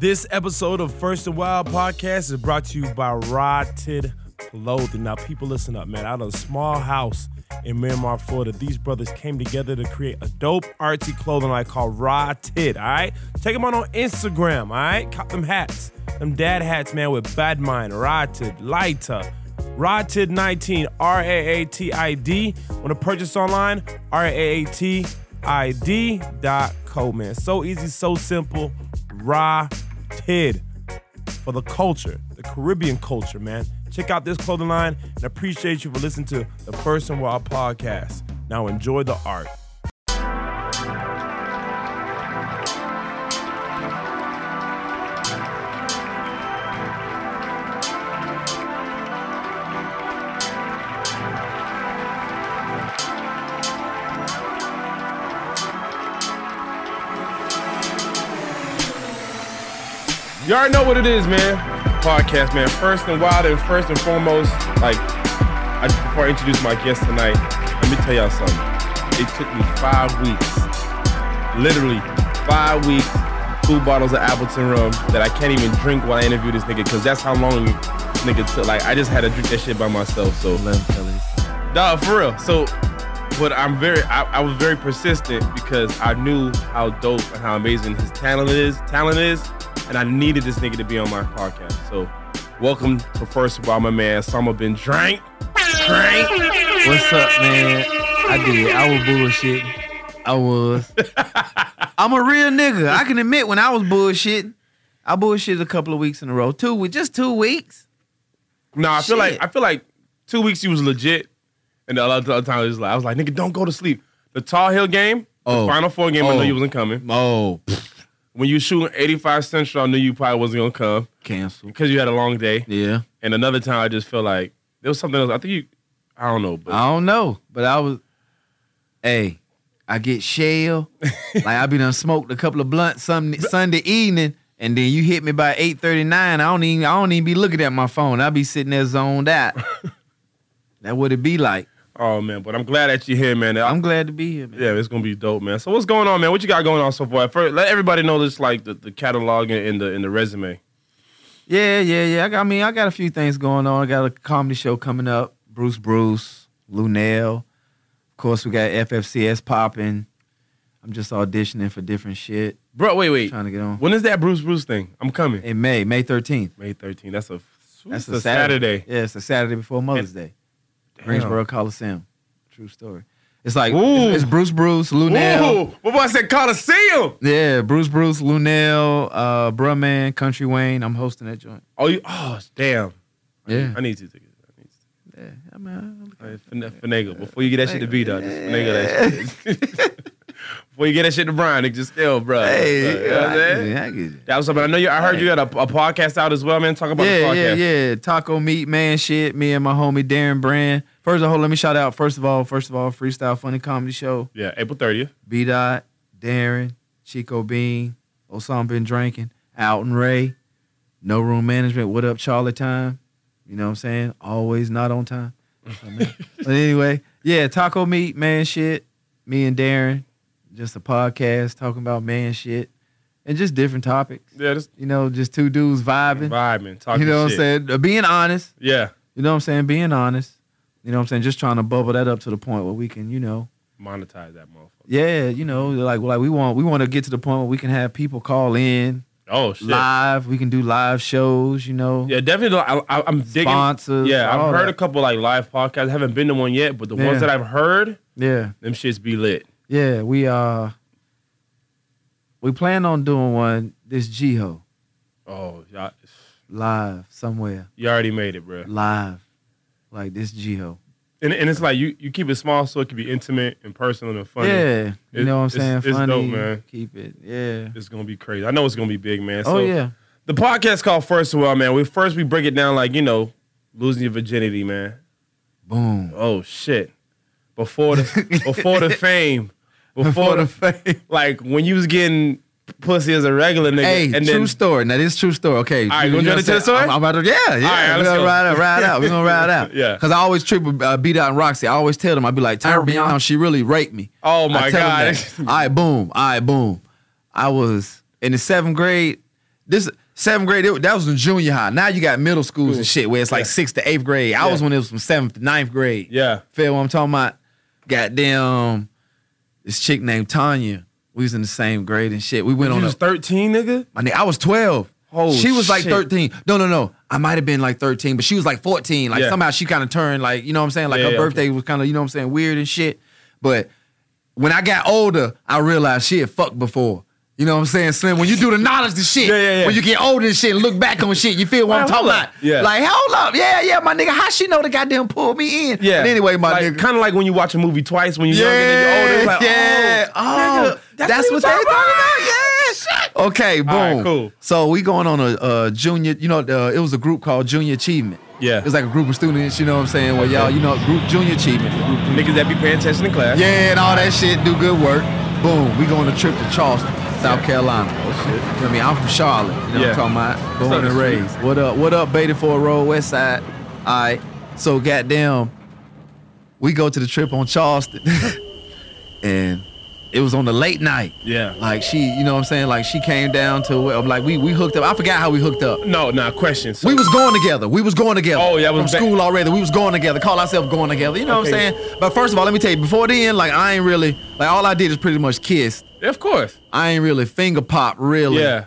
This episode of First and Wild podcast is brought to you by Raatid Clothing. Now, people, listen up, man. Out of a small house in Miramar, Florida, these brothers came together to create a dope artsy clothing line called Raatid. All right, check them out on Instagram. All right, cop them hats, them dad hats, man, with bad mind, Raatid, lighter. Raatid 19, R A A T I D. Want to purchase online? R A A T I D dot co, man. So easy, so simple. Raatid for the culture, the Caribbean culture, man. Check out this clothing line and appreciate you for listening to the First and Wild podcast. Now enjoy the art. You already know what it is, man. Podcast, man. First and wild, and first and foremost, like, I, before I introduce my guest tonight, let me tell y'all something. It took me five weeks, literally five weeks, two bottles of Appleton rum that I can't even drink while I interview this nigga, because that's how long this nigga took. Like, I just had to drink that shit by myself, so. Dog, for real. So, but I'm very, I, I was very persistent because I knew how dope and how amazing his talent is. Talent is, and I needed this nigga to be on my podcast. So, welcome to First of all, my man. Summer been drank, drank. What's up, man? I did. I was bullshitting. I was. I'm a real nigga. I can admit when I was bullshitting. I bullshitted a couple of weeks in a row. Two with just two weeks. No, I feel like I feel like two weeks he was legit, and the other, other time it was like I was like, nigga, don't go to sleep. The Tar Heel game, Oh. the Final Four game, I know knew you wasn't coming. Oh, When you shooting 85 Central, I knew you probably wasn't gonna come cancel. because you had a long day. Yeah. And another time, I just feel like there was something else. I think you, I don't know, but I don't know, but I was. Hey, I get shell. like I be done smoked a couple of blunts Sunday, Sunday evening, and then you hit me by eight thirty nine. I don't even. I don't even be looking at my phone. I be sitting there zoned out. that what it be like. Oh man, but I'm glad that you're here, man. I'm glad to be here, man. Yeah, it's gonna be dope, man. So what's going on, man? What you got going on so far? First, let everybody know this, like the, the catalog and in the in the resume. Yeah, yeah, yeah. I, got, I mean, I got a few things going on. I got a comedy show coming up. Bruce Bruce, Lunell. Of course, we got FFCS popping. I'm just auditioning for different shit, Bro, wait, wait. trying to get on. When is that Bruce Bruce thing? I'm coming. In May, May 13th. May 13th. That's a That's that's a Saturday. Yeah, it's a Saturday before Mother's Day. Greensboro Coliseum. True story. It's like Ooh. it's, it's Bruce Bruce, Lunell. Ooh, what was I said? Coliseum. Yeah, Bruce Bruce, Lunell, uh, Bruh Man, Country Wayne. I'm hosting that joint. Oh, you, oh, damn. Yeah. I need two tickets. I need two. Yeah, I mean, I- right, fin- finagle before you get that shit to B dog. Just finagle that shit. before you get that shit to Brian, it just still, bro. Hey, you know I get it, I. That was something. I know you. I heard you got a, a podcast out as well, man. Talk about the Yeah, podcast. yeah, yeah. Taco meat, man, shit. Me and my homie Darren Brand. First of all, let me shout out. First of all, first of all, freestyle funny comedy show. Yeah, April 30th. B Dot, Darren, Chico Bean, Osama been drinking, Alton Ray, No Room Management. What up, Charlie Time? You know what I'm saying? Always not on time. but anyway, yeah, taco meat, man, shit. Me and Darren, just a podcast talking about man shit and just different topics. Yeah, just You know, just two dudes vibing. vibing, talking You know what shit. I'm saying? Uh, Being honest. Yeah, You know what I'm saying? Being honest. You know what I'm saying? Just trying to bubble that up to the point where we can, you know, monetize that motherfucker. yeah, you know, like like we want we want to get to the point where we can have people call in Oh shit. live. We can do live shows. You know, Yeah, definitely. I, I'm digging. sponsors. Yeah, I've heard that. a couple like live podcasts. I haven't been to one yet, but the Yeah. ones that I've heard, Yeah, them shits be lit. Yeah. We uh, we plan on doing one this Jiho Oh, y'all, live somewhere you already made it, bro. live, like this Jiho. And, and it's like you, you keep it small so it can be intimate and personal and funny. Yeah, you know what I'm saying? it's Funny, dope, man. Keep it. Yeah. It's gonna be crazy. I know it's gonna be big, man. oh So yeah. the podcast called First of All, man. We first we break it down like you know losing your virginity, man. Boom. Oh shit. Before the before the fame, before, Before the, the fame. like when you was getting pussy as a regular nigga, Hey, and true then story. Now this is true story. Okay, All right, you you wanna know jump into what the story? I'm, I'm about to. Yeah, yeah. right, We're let's gonna go. ride out, ride out. We're gonna ride out. Yeah. Because I always trip with uh, beat out and Roxy. I always tell them, I'd be like, turn me on. She really raped me. Oh my I tell them god. that. All right, boom. All right, boom. I was in the seventh grade. this seventh grade. it- that was in junior high. Now you got middle schools and shit where it's like Yeah. sixth to eighth grade. I Yeah. was when it was from seventh to ninth grade. Yeah. Feel what I'm talking about? Goddamn, this chick named Tanya. We was in the same grade and shit. We went You on a was 13, nigga? my nigga, I was 12. Oh, she was like shit. 13. 13. No, no, no. I might have been like 13, but she was like 14. Like Yeah. somehow she kind of turned like, you know what I'm saying? Like Yeah, her birthday was kind of, you know what I'm saying, weird and shit. But when I got older, I realized she had fucked before. You know what I'm saying, Slim? When you do the knowledge to shit, Yeah, yeah, yeah. when you get older and shit and look back on shit, you feel what I'm talking about? Yeah. Like, hold up. Yeah, yeah, my nigga. How she know the goddamn pull me in? Yeah. But anyway, my like, nigga. Kind of like when you watch a movie twice when you're younger and you're older. It's like, yeah. oh, Oh, nigga, that's, what they you talking about. Yeah. Okay, boom. right, cool. So we going on a, uh junior. You know, uh, it was a group called Junior Achievement. Yeah. It was like a group of students. You know what I'm saying? Where y'all, you know, group Junior Achievement. Group, Niggas that be paying attention in class. yeah, and all that shit. Do good work. Boom. We go on a trip to Charleston, South Carolina. Oh, shit. You know what I mean? I'm from Charlotte. You know Yeah. what I'm talking about? Born and raised. What up? What up, Beatties Ford Road, West Side? All right. So goddamn, we go to the trip on Charleston, and it was on the late night. Yeah. Like she, you know what I'm saying? Like she came down to like we we hooked up. I forgot how we hooked up. No, nah, questions. So, We was going together. We was going together. Oh, yeah, from was back- school already. We was going together. Call ourselves going together. You know what I'm saying? But first of all, let me tell you. Before then, like I ain't really like all I did is pretty much kiss. of course. I ain't really finger pop really. Yeah.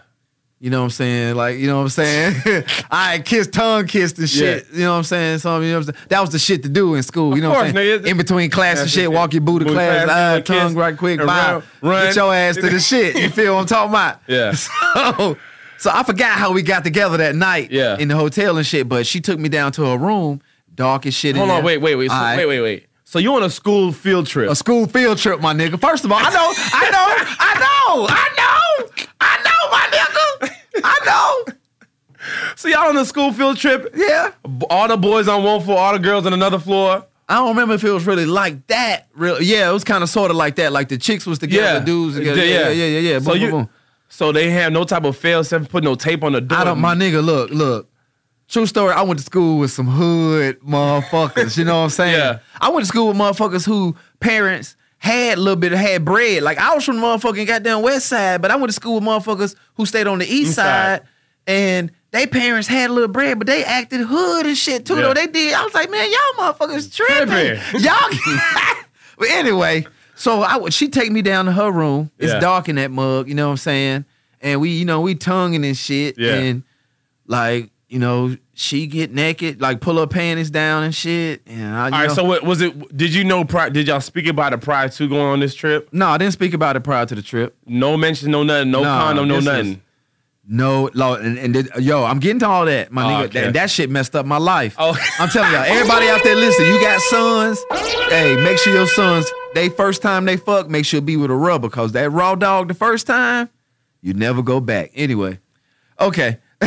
You know what I'm saying? Like, you know what I'm saying? I kissed, tongue kissed and shit. Yeah. You know what I'm saying? So, you know what I'm saying? That was the shit to do in school. You know what I'm saying? nigga. In between class and shit, it. walk your boo to class, eye, do uh, tongue kiss, right quick, bye. run. Get your ass to the shit. You feel what I'm talking about? Yeah. So, so I forgot how we got together that night Yeah. in the hotel and shit, but she took me down to her room, dark as shit. in Hold on, there. wait, wait, wait. So, right. Wait, wait, wait. So you on a school field trip? A school field trip, my nigga. First of all, I know, I know, I know, I know, I know, my nigga. I know. So y'all on a school field trip? Yeah. All the boys on one floor, all the girls on another floor. I don't remember if it was really like that. Real, yeah, it was kind of sort of like that. Like the chicks was together, Yeah. the dudes together. Yeah, yeah, yeah, yeah. So Boom, you, boom, boom. so they have no type of fail safe, put no tape on the door. I don't, my nigga. Look, look. True story. I went to school with some hood motherfuckers. You know what I'm saying? Yeah. I went to school with motherfuckers who parents had a little bit of had bread. Like I was from the motherfucking goddamn west side, but I went to school with motherfuckers who stayed on the east, East side, side. and they parents had a little bread, but they acted hood and shit too. Yeah. Though they did. I was like, man, y'all motherfuckers tripping. Tripping. y'all. but anyway, so I would she take me down to her room. It's Yeah. dark in that mug. You know what I'm saying? And we, you know, we tonguing and shit. Yeah. And like, you know, she get naked, like pull her panties down and shit. And I, All right. know- So what was it? Did you know? Prior, did y'all speak about it prior to going on this trip? no, I didn't speak about it prior to the trip. No mention, no nothing, no Nah, condom, no this is- nothing. No, law, and, and yo, I'm getting to all that, my Oh, nigga. okay. And that shit messed up my life. Oh. I'm telling y'all, everybody out there, listen. You got sons, hey, make sure your sons, they first time they fuck, make sure be with a rubber, cause that raw dog the first time, you never go back. Anyway, okay.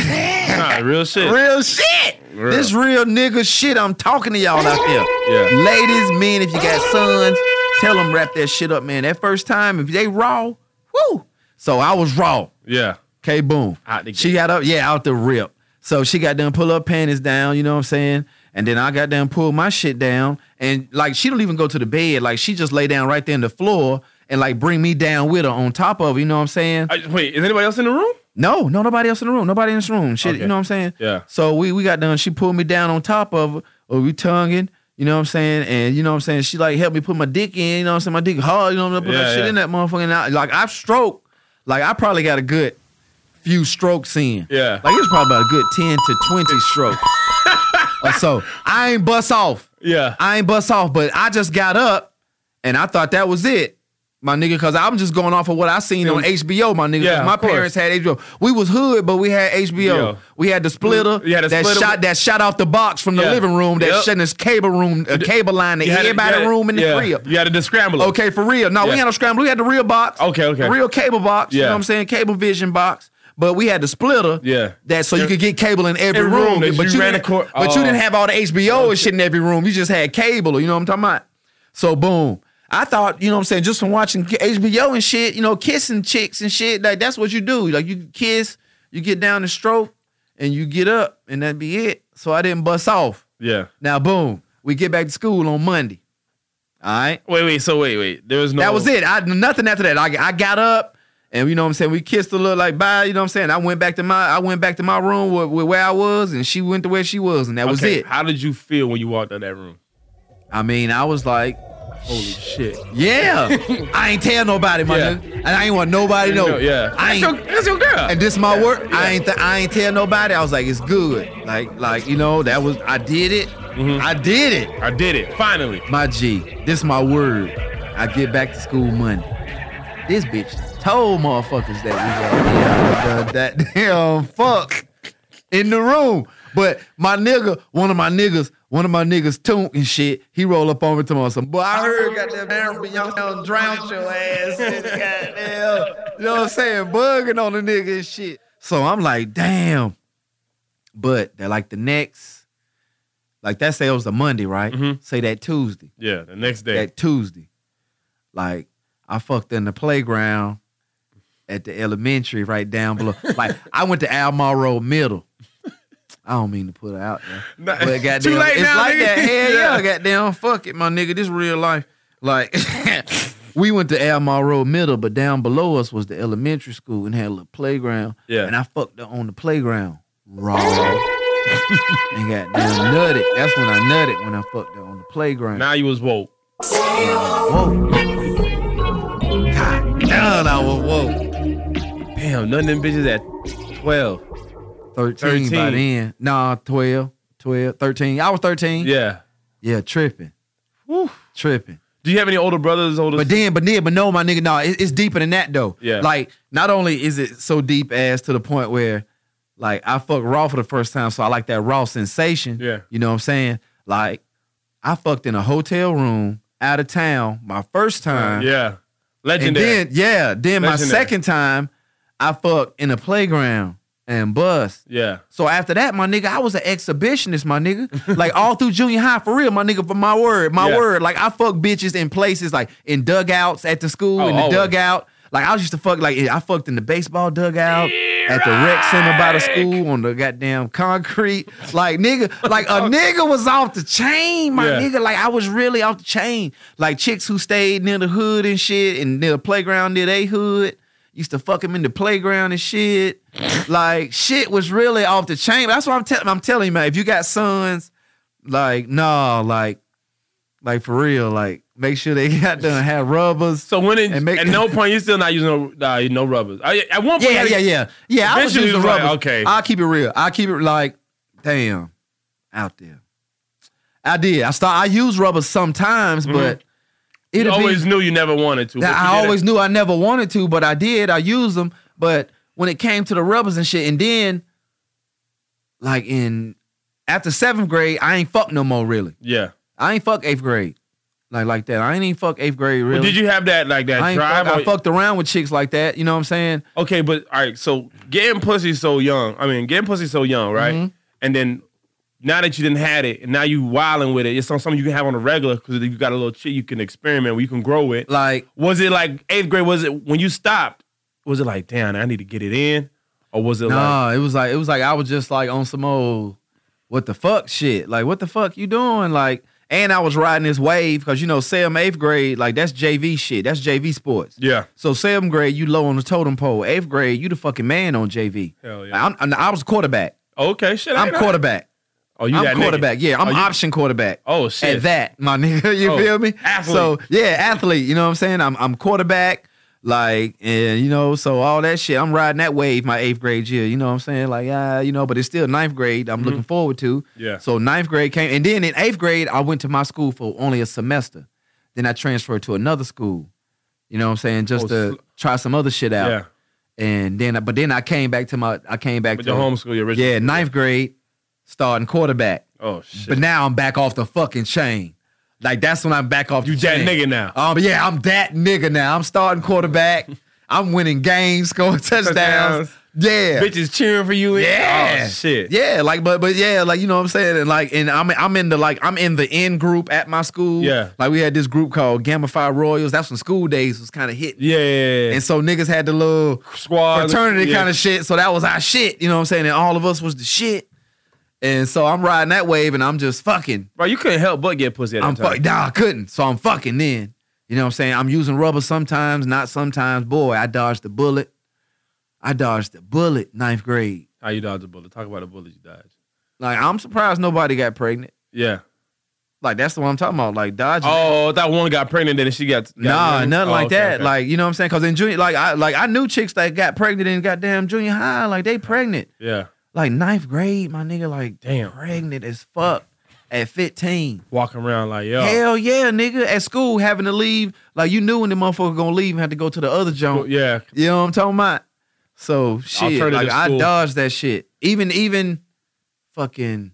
Nah, real shit. Real shit. Real. This real nigga shit. I'm talking to y'all out there. Yeah. Ladies, men, if you got sons, tell them wrap that shit up, man. That first time, if they raw, woo. So I was raw. Yeah. Okay, boom. Out the she got up, yeah, out the rip. So she got done pull her panties down, you know what I'm saying? And then I got done pull my shit down. And like she don't even go to the bed. Like she just lay down right there in the floor and like bring me down with her on top of her, you know what I'm saying? I, wait, is anybody else in the room? No, no, nobody else in the room. Nobody in this room. Shit, Okay. you know what I'm saying? Yeah. So we we got done. She pulled me down on top of her, or we tonguing. You know what I'm saying? And you know what I'm saying? She like helped me put my dick in. You know what I'm saying? My dick hard. You know what I'm saying? Put that Yeah, shit in that motherfucking I, like I stroke. Like I probably got a good few strokes in. Yeah. Like it's probably about a good ten to twenty strokes. or so I ain't bust off. Yeah. I ain't bust off, but I just got up and I thought that was it. My nigga, cause I'm just going off of what I seen on HBO, my nigga. Yeah, my parents had HBO. We was hood, but we had HBO. Yeah. We had the splitter You a that splitter shot that shot out the box from the Yeah. living room that Yep. shut in this cable room, a cable line to You to- everybody you had- room in the yeah, crib. You had to scramble it. Okay, for real. No, we had no scramble. We had the real box. Okay, okay. Real cable box. You know what I'm saying? Cable vision box. But we had the splitter. Yeah. That so you could get cable in every, every room. room but you you ran a cor- but you Oh. didn't have all the HBO and shit in every room. You just had cable. You know what I'm talking about? So boom. I thought, you know what I'm saying, just from watching HBO and shit, you know, kissing chicks and shit, like that's what you do. Like you kiss, you get down the stroke, and you get up, and that'd be it. So I didn't bust off. Yeah. Now, boom, we get back to school on Monday. All right. Wait, wait. So wait, wait. There was no. That was it. I nothing after that. I, I got up And you know what I'm saying? We kissed a little like bye, you know what I'm saying? I went back to my I went back to my room with, with where I was and she went to where she was and that was it. How did you feel when you walked out of that room? I mean, I was like, Holy shit. yeah. I ain't tell nobody, my Yeah. nigga. And I ain't want nobody to know. yeah. I that's, ain't your, that's your girl. and this my work. yeah. I ain't th- I ain't tell nobody. I was like, it's good. Like like you know that was I did it. Mm-hmm. I did it. I did it. Finally. My G. This my word. I get back to school Monday. This bitch told motherfuckers that we got that damn fuck in the room. But my nigga, one of my niggas, one of my niggas, Toon and shit, he roll up on me to me some. Boy, I heard goddamn damn young young drown your ass. goddamn, you know what I'm saying? Bugging on the nigga and shit. So I'm like, damn. But they're like the next, like that say it was a Monday, right? Mhm. Say that Tuesday. Yeah, the next day. That Tuesday. Like, I fucked in the playground at the elementary right down below. like, I went to Albemarle Road Middle. I don't mean to put it out there. Nah, But goddamn, too late it's now, like nigga. that. Hell yeah. Yeah. goddamn. Fuck it, my nigga. This real life. Like, we went to Albemarle Road Middle, but down below us was the elementary school and had a little playground. Yeah. And I fucked her on the playground. Raw. and goddamn nutted. That's when I nutted when I fucked her on the playground. now you was woke. Whoa. God damn, I was whoa. Damn, none of them bitches at 12. 13, by 13. then. Nah, 12, 12, 13. I was 13. Yeah. Yeah, tripping. Woo. Tripping. Do you have any older brothers, older But then, but then, but no, my nigga, no, it- it's deeper than that though. Yeah. Like, not only is it so deep as to the point where, like, I fucked raw for the first time, so I like that raw sensation. Yeah. You know what I'm saying? Like, I fucked in a hotel room out of town my first time. Yeah. And Legendary. then, yeah, then my second time, I fucked in a playground and bust. yeah. So after that, my nigga, I was an exhibitionist, my nigga. Like all through junior high, for real, my nigga, for my word, my Yeah. word. Like I fuck bitches in places like in dugouts at the school, Oh, in the always. dugout. Like I was used to fuck like I fucked in the baseball dugout at the rec center by the school on the goddamn concrete. Like nigga, like a nigga was off the chain, my Yeah. nigga. Like I was really off the chain. Like chicks who stayed near the hood and shit, and near the playground near they hood. Used to fuck him in the playground and shit. Like shit was really off the chain. That's what I'm telling. I'm telling you, man. If you got sons, like no, like, like for real, like make sure they got done have rubbers. So when it, And make- at no point you still not using no nah, no rubbers. I, at one point, Yeah, yeah, yeah, yeah. I was using was like, rubbers. okay. I'll keep it real. I'll keep it like, damn, out there. I did. I start. I use rubbers sometimes, mm-hmm. but You it'll always be. knew you never wanted to. I it. always knew I never wanted to, but I did. I used them. But when it came to the rubbers and shit, and then, like in after seventh grade, I ain't fuck no more. Really, Yeah. I ain't fuck eighth grade, like like that. I ain't even fuck eighth grade. Really, But did you have that like that I ain't drive? fuck, I fucked around with chicks like that. You know what I'm saying? Okay, but all right. So getting pussy so young. I mean, getting pussy so young, right? Mhm. And then now that you didn't had it, and now you wilding with it, it's on something you can have on a regular because you got a little shit you can experiment with, you can grow it. Like Was it like eighth grade? Was it when you stopped? Was it like, damn, I need to get it in, or was it like, Nah, it was like it was like I was just like on some old what the fuck shit. Like what the fuck you doing? Like and I was riding this wave because you know Sam eighth grade like that's JV shit. That's JV sports. yeah, So seventh grade you low on the totem pole. Eighth grade you the fucking man on JV. hell yeah, I'm, I'm- I was quarterback. okay, shit, I'm quarterback. Oh, you I'm that nigga. quarterback. Yeah, I'm Oh, you- option quarterback. Oh shit, At that, my nigga, you Oh, feel me? athlete. So yeah, athlete. You know what I'm saying? I'm I'm quarterback. Like and you know, so all that shit. I'm riding that wave my eighth grade year. You know what I'm saying? Like ah, you know, but it's still ninth grade. I'm looking forward to. Mm-hmm. Yeah. So ninth grade came, and then in eighth grade, I went to my school for only a semester. Then I transferred to another school. You know what I'm saying? Just Oh, to sl- try some other shit out. yeah. And then, but then I came back to my. I came back With to your homeschool, your original. yeah, ninth grade, starting quarterback. Oh shit. But now I'm back off the fucking chain. Like that's when I'm back off you that chain. nigga now. Um, yeah, I'm that nigga now. I'm starting quarterback. I'm winning games, scoring touchdowns. Touchdowns. Yeah. Bitches cheering for you. Yeah. Oh shit. Yeah, like but but yeah, like you know what I'm saying, and like and I'm I'm in the like I'm in the in group at my school. Yeah. like we had this group called Gamma Phi Royals. That's when school days was kind of hit, Yeah. yeah, yeah. and so niggas had the little Squad fraternity yeah. kind of shit. So that was our shit. You know what I'm saying? And all of us was the shit. And so I'm riding that wave, and I'm just fucking. Bro, you couldn't help but get pussy at that I'm time. fucking. Nah, I couldn't. So I'm fucking then. You know what I'm saying? I'm using rubber sometimes, not sometimes. Boy, I dodged the bullet. I dodged the bullet ninth grade. How you dodged a bullet? Talk about the bullet you dodged. Like I'm surprised nobody got pregnant. Yeah. Like that's the one I'm talking about. Like dodging. Oh, that one got pregnant and she got, got Nah, married? nothing Oh, like okay, that. okay. Like you know what I'm saying? Because in junior, like I like I knew chicks that got pregnant in goddamn junior high. Like they pregnant. yeah, Like ninth grade, my nigga, like Damn. pregnant as fuck at 15. walking around like yo. Hell yeah, nigga. At school, having to leave. Like you knew when the motherfucker gonna leave and had to go to the other joint. yeah, You know what I'm talking about? So shit, like I dodged that shit. Even even fucking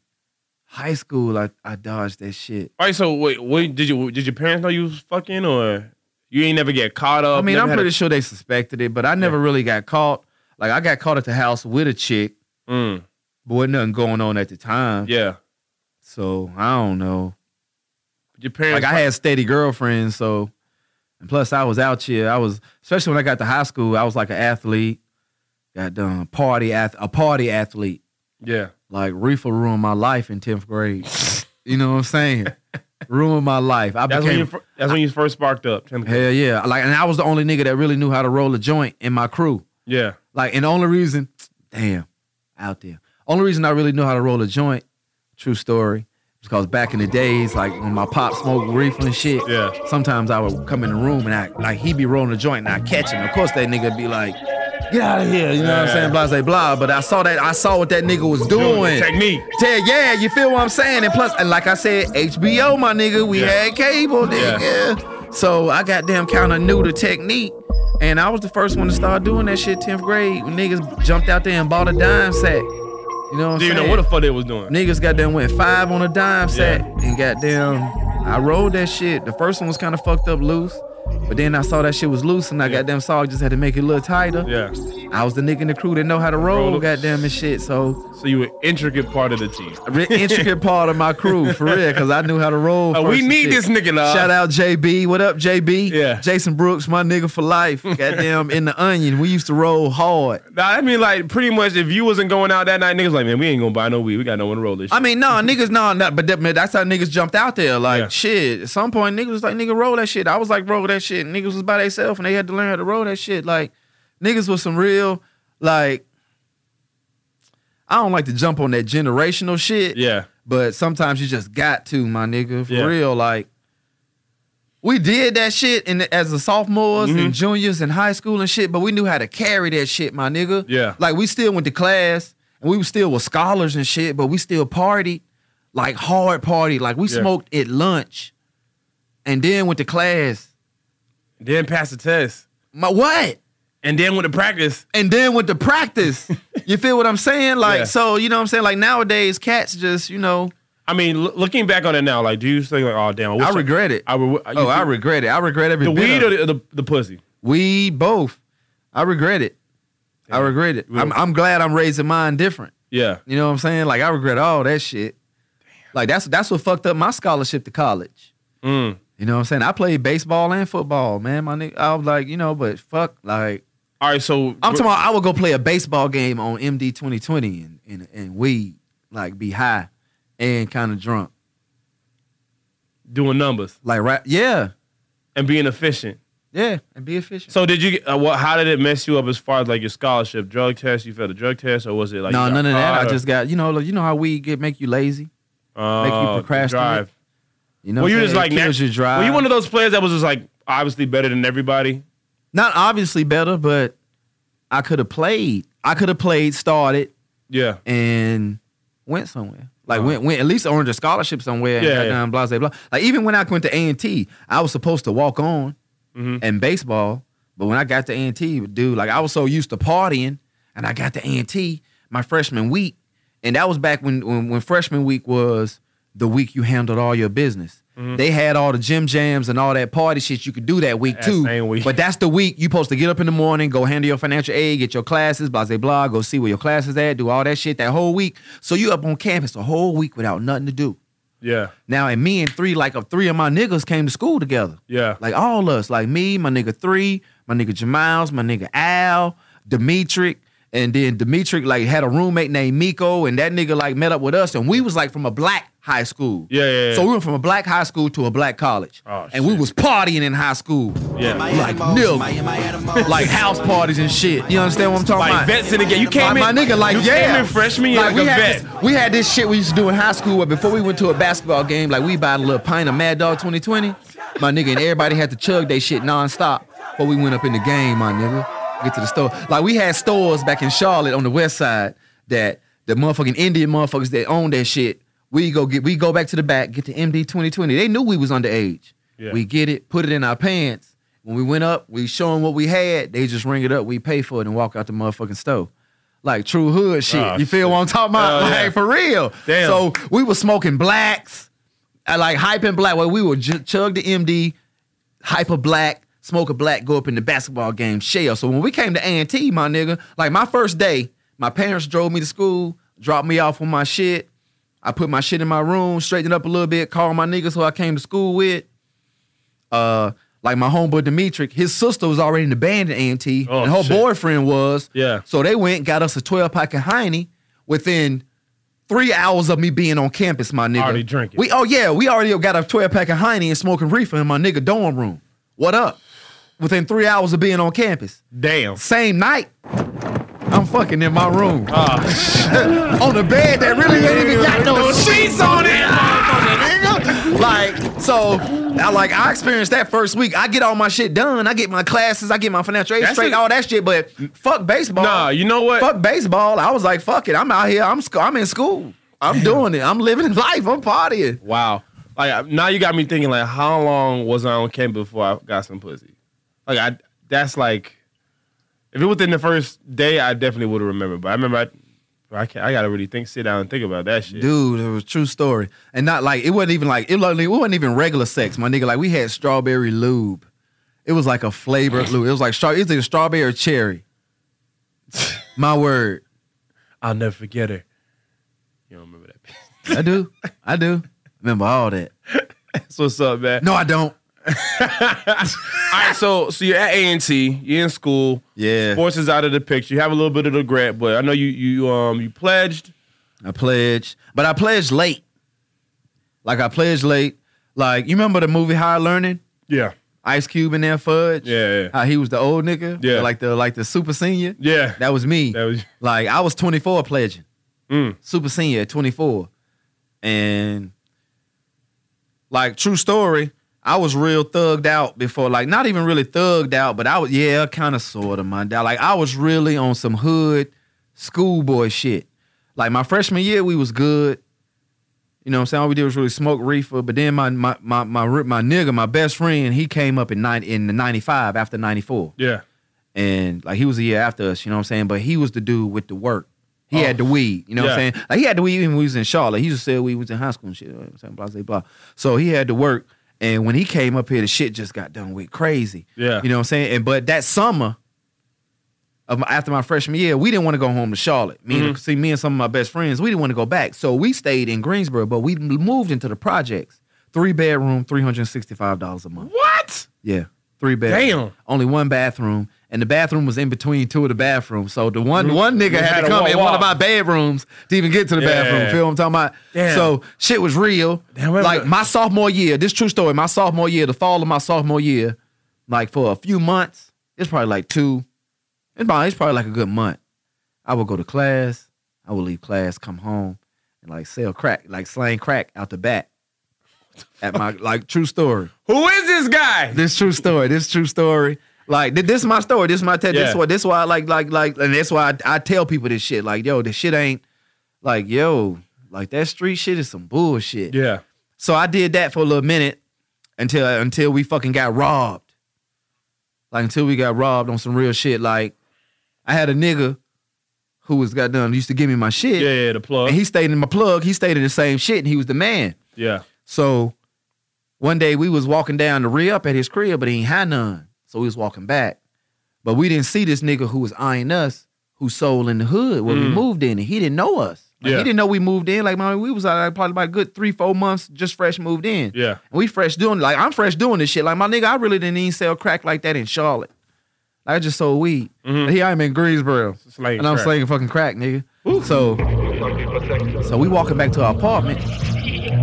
high school, I, I dodged that shit. All right, so wait, wait, did you did your parents know you was fucking or you ain't never get caught up? I mean, I'm had a- pretty sure they suspected it, but I never really got caught. Like I got caught at the house with a chick, Mm, but wasn't nothing going on at the time. yeah, So I don't know. your parents. Like I had steady girlfriends, so and plus I was out here. I was especially when I got to high school, I was like an athlete. Got done party ath- a party athlete. yeah, Like reefer ruined my life in 10th grade. you know what I'm saying? ruined my life. I that's when you became that's when you first sparked up. 10th grade. hell yeah. Like and I was the only nigga that really knew how to roll a joint in my crew. Yeah, Like and the only reason, damn, out there. Only reason I really knew how to roll a joint, true story, because back in the days, like when my pop smoked reefer and shit, Yeah. sometimes I would come in the room and I like he'd be rolling a joint and I catch him. Of course that nigga be like, get out of here, you know what I'm saying? Blah blah blah. But I saw that I saw what that nigga was doing. technique. Tell yeah, you feel what I'm saying? And plus, and like I said, HBO, my nigga, we Yeah. had cable, nigga. Yeah. So I goddamn kind of knew the technique. And I was the first one to start doing that shit 10th grade when niggas jumped out there and bought a dime set. You know what I'm Didn't saying? know what the fuck they was doing. Niggas goddamn went five on a dime set Yeah. and goddamn I rolled that shit. The first one was kind of fucked up loose. But then I saw that shit was loose and I Yeah. goddamn saw I just had to make it a little tighter. Yeah, I was the nigga in the crew that know how to roll, Roll goddamn and shit. So so you were intricate part of the team. intricate part of my crew for real, cause I knew how to roll. Uh, we need this nigga now. Shout out JB. What up, JB? Yeah. Jason Brooks, my nigga for life. Goddamn in the onion. We used to roll hard. Nah, I mean, like pretty much, if you wasn't going out that night, niggas like, man, we ain't gonna buy no weed. We got no one to roll this. Shit. I mean, no, niggas, no, no, but that, man, that's how niggas jumped out there. Like, Yeah. shit. At some point, niggas was like, nigga, roll that shit. I was like, roll that shit. Niggas was by themselves and they had to learn how to roll that shit. Like, niggas was some real, like, I don't like to jump on that generational shit. yeah, But sometimes you just got to, my nigga. For Yeah. real. Like, we did that shit in the, as the sophomores Mhm. and juniors in high school and shit, but we knew how to carry that shit, my nigga. Yeah. Like, we still went to class and we still were scholars and shit, but we still partied, like, hard party. Like, we Yeah. smoked at lunch and then went to class. Then pass the test, My, what? and then went to practice. and then went to practice. you feel what I'm saying? Like, Yeah. so, you know what I'm saying? Like, nowadays, cats just, you know, I mean, loo- looking back on it now, like, do you think like, oh damn, I, I regret it. I, re- oh, I regret it. I regret every the weed or the, the, the pussy. We both. I regret it. I regret it. I'm, I'm glad I'm raising mine different. Yeah, You know what I'm saying? Like I regret all that shit. Like that's that's what fucked up my scholarship to college. mm. You know what I'm saying? I played baseball and football, man. My nigga, I was like, you know, but fuck, like All right, so I'm talking about I would go play a baseball game on MD 2020 and and, and weed, like be high and kind of drunk. doing numbers Like right, yeah, and being efficient. yeah, and be efficient. So did you? Uh, what? How did it mess you up as far as like your scholarship, drug test? You failed a drug test, or was it like no, none of that. caught, I just got you know, you know how weed get make you lazy. uh, make you procrastinate. Drive. You know, Were you just like kills your drive. Were you one of those players that was just like obviously better than everybody? not obviously better, but I could have played. I could have played, started, Yeah. and went somewhere. Like Uh-huh. went went at least earned a scholarship somewhere. and Yeah, got yeah. down, blah blah blah. Like even when I went to A and T, I was supposed to walk on Mhm. in baseball, but when I got to A and T, dude, like I was so used to partying, and I got to A and T my freshman week, and that was back when when, when freshman week was the week you handled all your business. Mm-hmm. They had all the gym jams and all that party shit you could do that week That too. week. But that's the week you supposed to get up in the morning, go handle your financial aid, get your classes, blah blah blah, go see where your classes at, do all that shit that whole week. So you up on campus a whole week without nothing to do. Yeah. Now and me and three like of three of my niggas came to school together. Yeah. Like all us, like me, my nigga three, my nigga Jamals, my nigga Al, Dimitri, and then Dimitri like had a roommate named Miko, and that nigga like met up with us, and we was like from a black high school. Yeah, yeah, yeah. So we went from a black high school to a black college. Oh, and we was partying in high school. Yeah. Like nigga. like house parties and shit. You understand what I'm talking about? Like about? vets in the game. You came my, in. my nigga, like you yeah, came in freshman year like, we a had vet. This, we had this shit we used to do in high school. Where before we went to a basketball game, like we bought a little pint of Mad Dog 2020. My nigga and everybody had to chug they shit nonstop before we went up in the game. My nigga, get to the store. Like we had stores back in Charlotte on the west side that the motherfucking Indian motherfuckers that owned that shit. We go get we go back to the back, get the MD 2020. They knew we was underage. Yeah. We get it, put it in our pants. When we went up, we show them what we had. They just ring it up. We pay for it and walk out the motherfucking store. Like true hood shit. Oh, you feel shit. what I'm talking about? Yeah. like for real. Damn. So we were smoking blacks, like hyping black. Well, we would chug the MD, hyper black, smoke a black, go up in the basketball game, shell. So when we came to A&T, my nigga, like my first day, my parents drove me to school, dropped me off with my shit. I put my shit in my room, straightened up a little bit, called my niggas who I came to school with. Uh, like my homeboy Dimitri, his sister was already in the band at A&T, Oh, and her shit. boyfriend was. Yeah. So they went, got us a 12 pack of Heine within three hours of me being on campus, my nigga. Already drinking. We oh yeah, we already got a 12 pack of Heine and smoking reefer in my nigga dorm room. What up? Within three hours of being on campus. Damn. Same night, I'm fucking in my room. Ah, on the bed that really ain't even got no sheets on it. Like, so I like I experienced that first week. I get all my shit done. I get my classes, I get my financial aid That's straight, it. all that shit. But fuck baseball. nah, you know what? Fuck baseball. I was like, fuck it. I'm out here. I'm sc- I'm in school. I'm doing it. I'm living life. I'm partying. Wow. Like now you got me thinking like how long was I on campus before I got some pussy? Like I that's like if it was within the first day, I definitely would have remembered. But I remember I I, can't, I gotta really think, sit down and think about that shit. Dude, it was a true story. And not like it wasn't even like it wasn't, it wasn't even regular sex, my nigga. Like we had strawberry lube. It was like a flavored lube. It was like straw, it was either strawberry or cherry. My word. I'll never forget her. You don't remember that? I do. I do. Remember all that. That's what's up, man. No, I don't. All right, so so you're at A and T, you're in school. Yeah. Sports is out of the picture. You have a little bit of regret, but I know you you um you pledged. I pledged, but I pledged late. Like I pledged late. Like you remember the movie Higher Learning? Yeah. Ice Cube in there Fudge. Yeah, yeah. How he was the old nigga. Yeah. Like the like the super senior. Yeah. That was me. That was Like I was 24 pledging. Mm. Super senior at 24. And like true story, I was real thugged out before. Like not even really thugged out, but I was yeah, kind of sort of my dad. Like I was really on some hood schoolboy shit. Like my freshman year, we was good. You know what I'm saying? All we did was really smoke reefer. But then my my my my, my nigga, my best friend, he came up in nine in the 95 after 94 yeah. and like he was a year after us, you know what I'm saying? But he was the dude with the work. He Oh. had the oh. weed, you know what I'm saying? Like he had the weed even when we was in Charlotte. He used to sell we was in high school and shit. You know what I'm saying? Blah, blah, blah. So he had to work. And when he came up here, the shit just got done with crazy. Yeah. You know what I'm saying? And but that summer of my, after my freshman year, we didn't want to go home to Charlotte. Me and, mm-hmm. see me and some of my best friends, we didn't want to go back. So we stayed in Greensboro, but we moved into the projects. Three bedroom, $365 a month. What? Yeah, three bedrooms. Damn. Only one bathroom, and the bathroom was in between two of the bathrooms. So the one one nigga had, had to come in one of my bedrooms to even get to the Yeah. bathroom. Feel what I'm talking about? Damn. So shit was real. Damn, like my sophomore year, this true story. My sophomore year, the fall of my sophomore year, like for a few months, it's probably like two. It's probably, it's probably like a good month. I would go to class. I would leave class, come home, and like sell crack, like slang crack out the back. At my like true story. Who is this guy? This true story. This true story. Like this is my story. This is my. This is Yeah. why. This is why I like like like, and that's why I, I tell people this shit. Like yo, this shit ain't like yo, like that street shit is some bullshit. Yeah. So I did that for a little minute until until we fucking got robbed. Like until we got robbed on some real shit. Like I had a nigga who was got done used to give me my shit, Yeah, yeah, the plug. and he stayed in my plug. He stayed in the same shit, and he was the man. yeah. So one day we was walking down the re up at his crib, but he ain't had none. So we was walking back. But we didn't see this nigga who was eyeing us, who sold in the hood where we Mm. moved in, and he didn't know us. Like, Yeah. He didn't know we moved in. Like man, we was out like, probably about a good three, four months just fresh moved in. Yeah. And we fresh doing like I'm fresh doing this shit. Like my nigga, I really didn't even sell crack like that in Charlotte. Like, I just sold weed. Mhm. Here I'm in Greensboro. Slanging and I'm crack. fucking crack, nigga. So so we walking back to our apartment.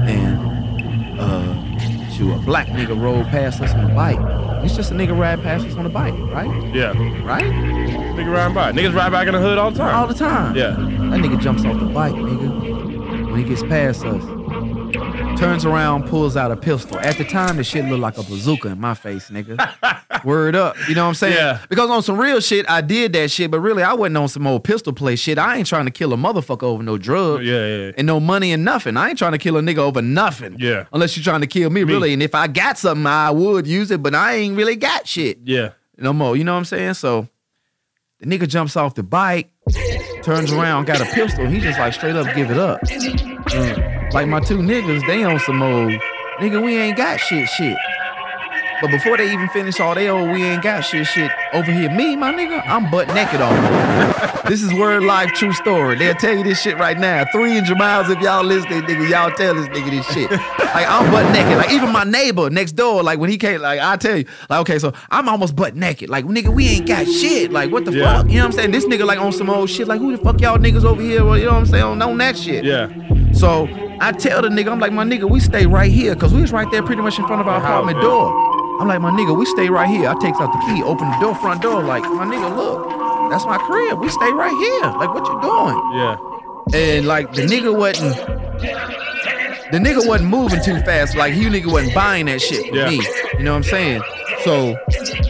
And, uh, shoot, a black nigga rode past us on a bike. It's just a nigga ride past us on a bike, right? Yeah. Right? Nigga riding by. Niggas ride back in the hood all the time. All the time. Yeah. That nigga jumps off the bike, nigga. When he gets past us, turns around, pulls out a pistol. At the time, the shit looked like a bazooka in my face, nigga. Word up. You know what I'm saying? Yeah. Because on some real shit, I did that shit, but really, I wasn't on some old pistol play shit. I ain't trying to kill a motherfucker over no drugs. Yeah, yeah, yeah. And no money and nothing. I ain't trying to kill a nigga over nothing. Yeah. Unless you're trying to kill me, Me. really. And if I got something, I would use it, but I ain't really got shit Yeah. no more. You know what I'm saying? So the nigga jumps off the bike, turns around, got a pistol. He just like straight up give it up. Mm. Like my two niggas, they on some old nigga. We ain't got shit, shit. But before they even finish all they old, we ain't got shit, shit over here. Me, my nigga, I'm butt naked on. this is word life, true story. They'll tell you this shit right now. Three hundred miles if y'all listening, nigga, y'all tell this nigga this shit. Like I'm butt naked. Like even my neighbor next door, like when he came, like I tell you, like okay, so I'm almost butt naked. Like nigga, we ain't got shit. Like what the Yeah. fuck? You know what I'm saying? This nigga like on some old shit. Like who the fuck y'all niggas over here? Well, you know what I'm saying? On, on that shit. Yeah. So I tell the nigga, I'm like, my nigga, we stay right here, cause we was right there pretty much in front of our apartment door. I'm like, my nigga, we stay right here. I takes out the key, open the door, front door, like, my nigga, look, that's my crib. We stay right here. Like, what you doing? Yeah. And like the nigga wasn't the nigga wasn't moving too fast. Like he nigga wasn't buying that shit Yeah. me. You know what I'm saying? So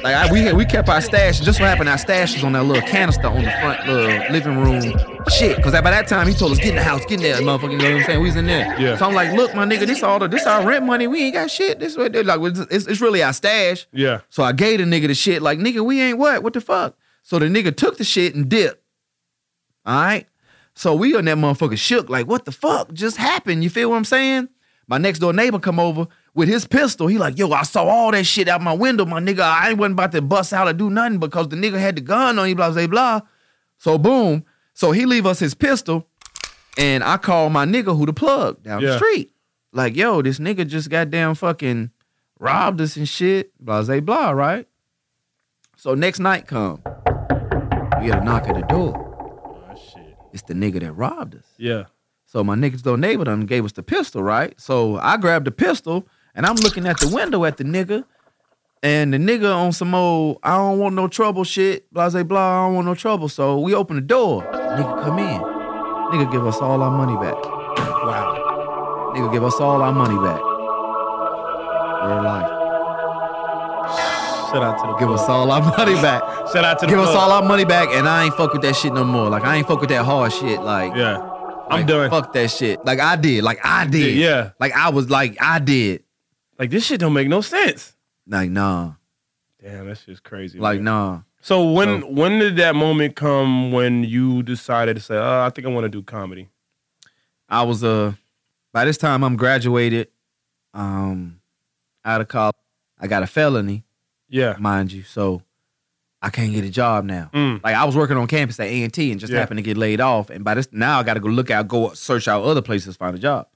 like I, we we kept our stash. Just what happened, our stash was on that little canister on the front little living room shit. Cause by that time he told us get in the house, get in there, motherfucker. You know what I'm saying? We was in there. Yeah. So I'm like, look, my nigga, this all the this our rent money. We ain't got shit. This what like it's, it's really our stash. Yeah. So I gave the nigga the shit, like, nigga, we ain't what? What the fuck? So the nigga took the shit and dipped. All right? So we on that motherfucker shook, like, what the fuck just happened? You feel what I'm saying? My next door neighbor come over with his pistol. He like, yo, I saw all that shit out my window, my nigga. I ain't wasn't about to bust out or do nothing because the nigga had the gun on you, blah, blah, blah. So boom. So he leave us his pistol, and I call my nigga who the plug down Yeah. the street. Like, yo, this nigga just goddamn fucking robbed us and shit, blah, blah, blah, right? So next night come, we get a knock at the door. Oh, shit. It's the nigga that robbed us. Yeah. So my niggas door neighbor done gave us the pistol, right? So I grabbed the pistol and I'm looking at the window at the nigga. And the nigga on some old, I don't want no trouble shit, blah, blah, blah, I don't want no trouble. So we open the door. Nigga come in. Nigga give us all our money back. Wow. Nigga give us all our money back. Real life. Shout out to the Give us all our money back. Shout out to the Give us all our money back, and I ain't fuck with that shit no more. Like I ain't fuck with that hard shit. Like Yeah. I'm like, done. Fuck that shit. Like I did. Like I did. Yeah. Like I was like I did. Like this shit don't make no sense. Like nah. Damn, that's just crazy. Like man. nah. So when So- when did that moment come when you decided to say, "Oh, I think I want to do comedy"? I was uh by this time I'm graduated um out of college. I got a felony, Yeah. mind you, so I can't get a job now. Mm. Like I was working on campus at A and T and just Yeah. happened to get laid off. And by this now I gotta go look out, go search out other places find a job.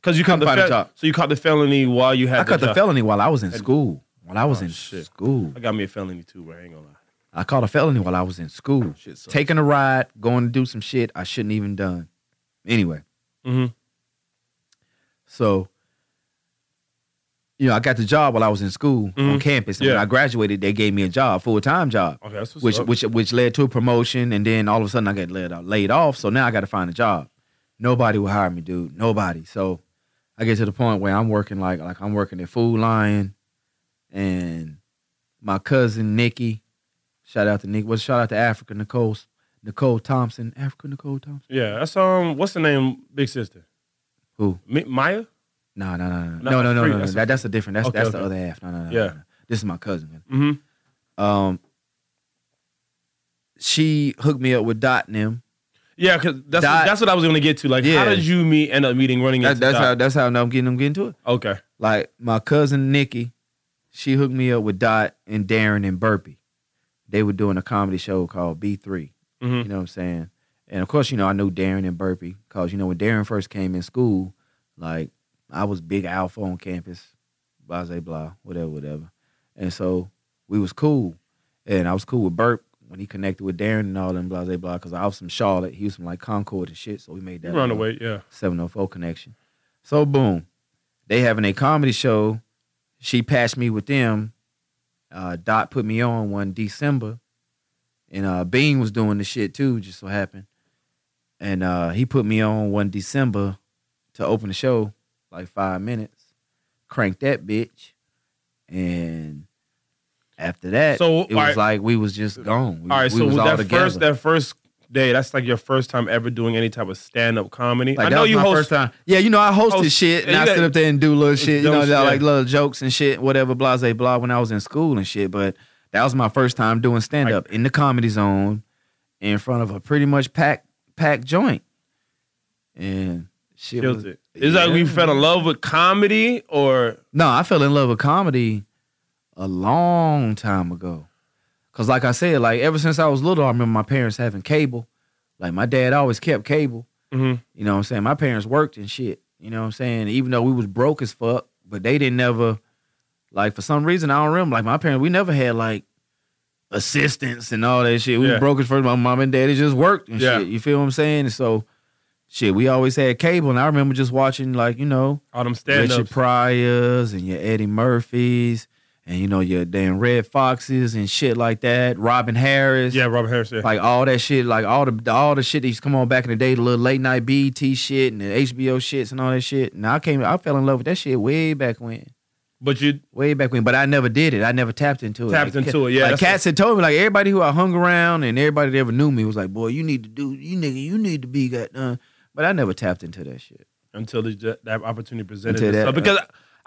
Because you caught the fel- job. so you caught the felony while you had I caught the felony while I was in school. While I was Oh, in shit. school. I got me a felony too, but I ain't gonna lie. I caught a felony while I was in school. Shit sucks. Taking a ride, going to do some shit I shouldn't even done. Anyway, Mm-hmm. so you know, I got the job while I was in school on Mhm. campus. And when I graduated, they gave me a job, full time job, Okay, that's what's which up. which which led to a promotion. And then all of a sudden, I got laid off. Laid off. So now I got to find a job. Nobody will hire me, dude. Nobody. So I get to the point where I'm working like like I'm working at Food Lion, and my cousin Nikki. Shout out to Nick. Well, shout out to Africa Nicole Nicole Thompson. Africa Nicole Thompson. yeah, that's um, what's the name? Big sister. Who? Mi- Maya. No, no, no, no, No, no, no, no, no. that's a- That, that's a different. That's Okay, that's okay. the other half. No, no, no. Yeah. no, no. This is my cousin. Mm-hmm. Um, she hooked me up with Dot and them. Yeah, because that's Dot- that's what I was gonna get to. Like, how did you meet? End up meeting running That, into that's how that's how I'm getting I'm getting to it. Okay. Like my cousin Nikki, she hooked me up with Dot and Darren and Burpee. They were doing a comedy show called B3. Mm-hmm. You know what I'm saying? And of course, you know, I knew Darren and Burpee because, you know, when Darren first came in school, like, I was big alpha on campus, blah, blah, blah, whatever, whatever. And so we was cool. And I was cool with Burp when he connected with Darren and all them, blah, blah, blah, because I was from Charlotte. He was from, like, Concord and shit. So we made that You run away. Yeah. 704 connection. So, boom. they having a comedy show. She patched me with them. Uh, Dot put me on one December, and uh, Bean was doing the shit too. Just so happened, and uh, he put me on one December to open the show, like five minutes. Cranked that bitch, and after that, So, it was alright. like we was just gone. We, All right, so was with all that together. first that first day, that's like your first time ever doing any type of stand up comedy. Like, I know you host. first time. Yeah, you know, I hosted Host- shit and yeah, I sit up there and do little shit, you know, Jokes, like little jokes and shit, whatever, blase blah, when I was in school and shit. But that was my first time doing stand up in the comedy zone in front of a pretty much packed packed joint. And shit was, it. Is that we fell in love with comedy or No, I fell in love with comedy a long time ago. Cause like I said, like ever since I was little, I remember my parents having cable. Like my dad always kept cable. Mhm. You know what I'm saying? My parents worked and shit. You know what I'm saying? Even though we was broke as fuck, but they didn't never like for some reason I don't remember. Like my parents, we never had like assistants and all that shit. We Yeah. was broke as fuck. My mom and daddy just worked and Yeah. shit. You feel what I'm saying? And so shit, we always had cable and I remember just watching like, you know, all them stand Richard? Pryors and your Eddie Murphys and you know your damn Red Foxes and shit like that. Robin Harris, Yeah, Robin Harris. Yeah. like all that shit, like all the all the shit that used to come on back in the day, the little late night BET shit and the HBO shits and all that shit. And I came, I fell in love with that shit way back when, but you way back when. But I never did it. I never tapped into it. Tapped Like, into it, yeah, Like cats had told me, like everybody who I hung around and everybody that ever knew me was like, boy, you need to do, you nigga, you need to be got done. But I never tapped into that shit. until the, that opportunity presented Until that- itself. Uh, because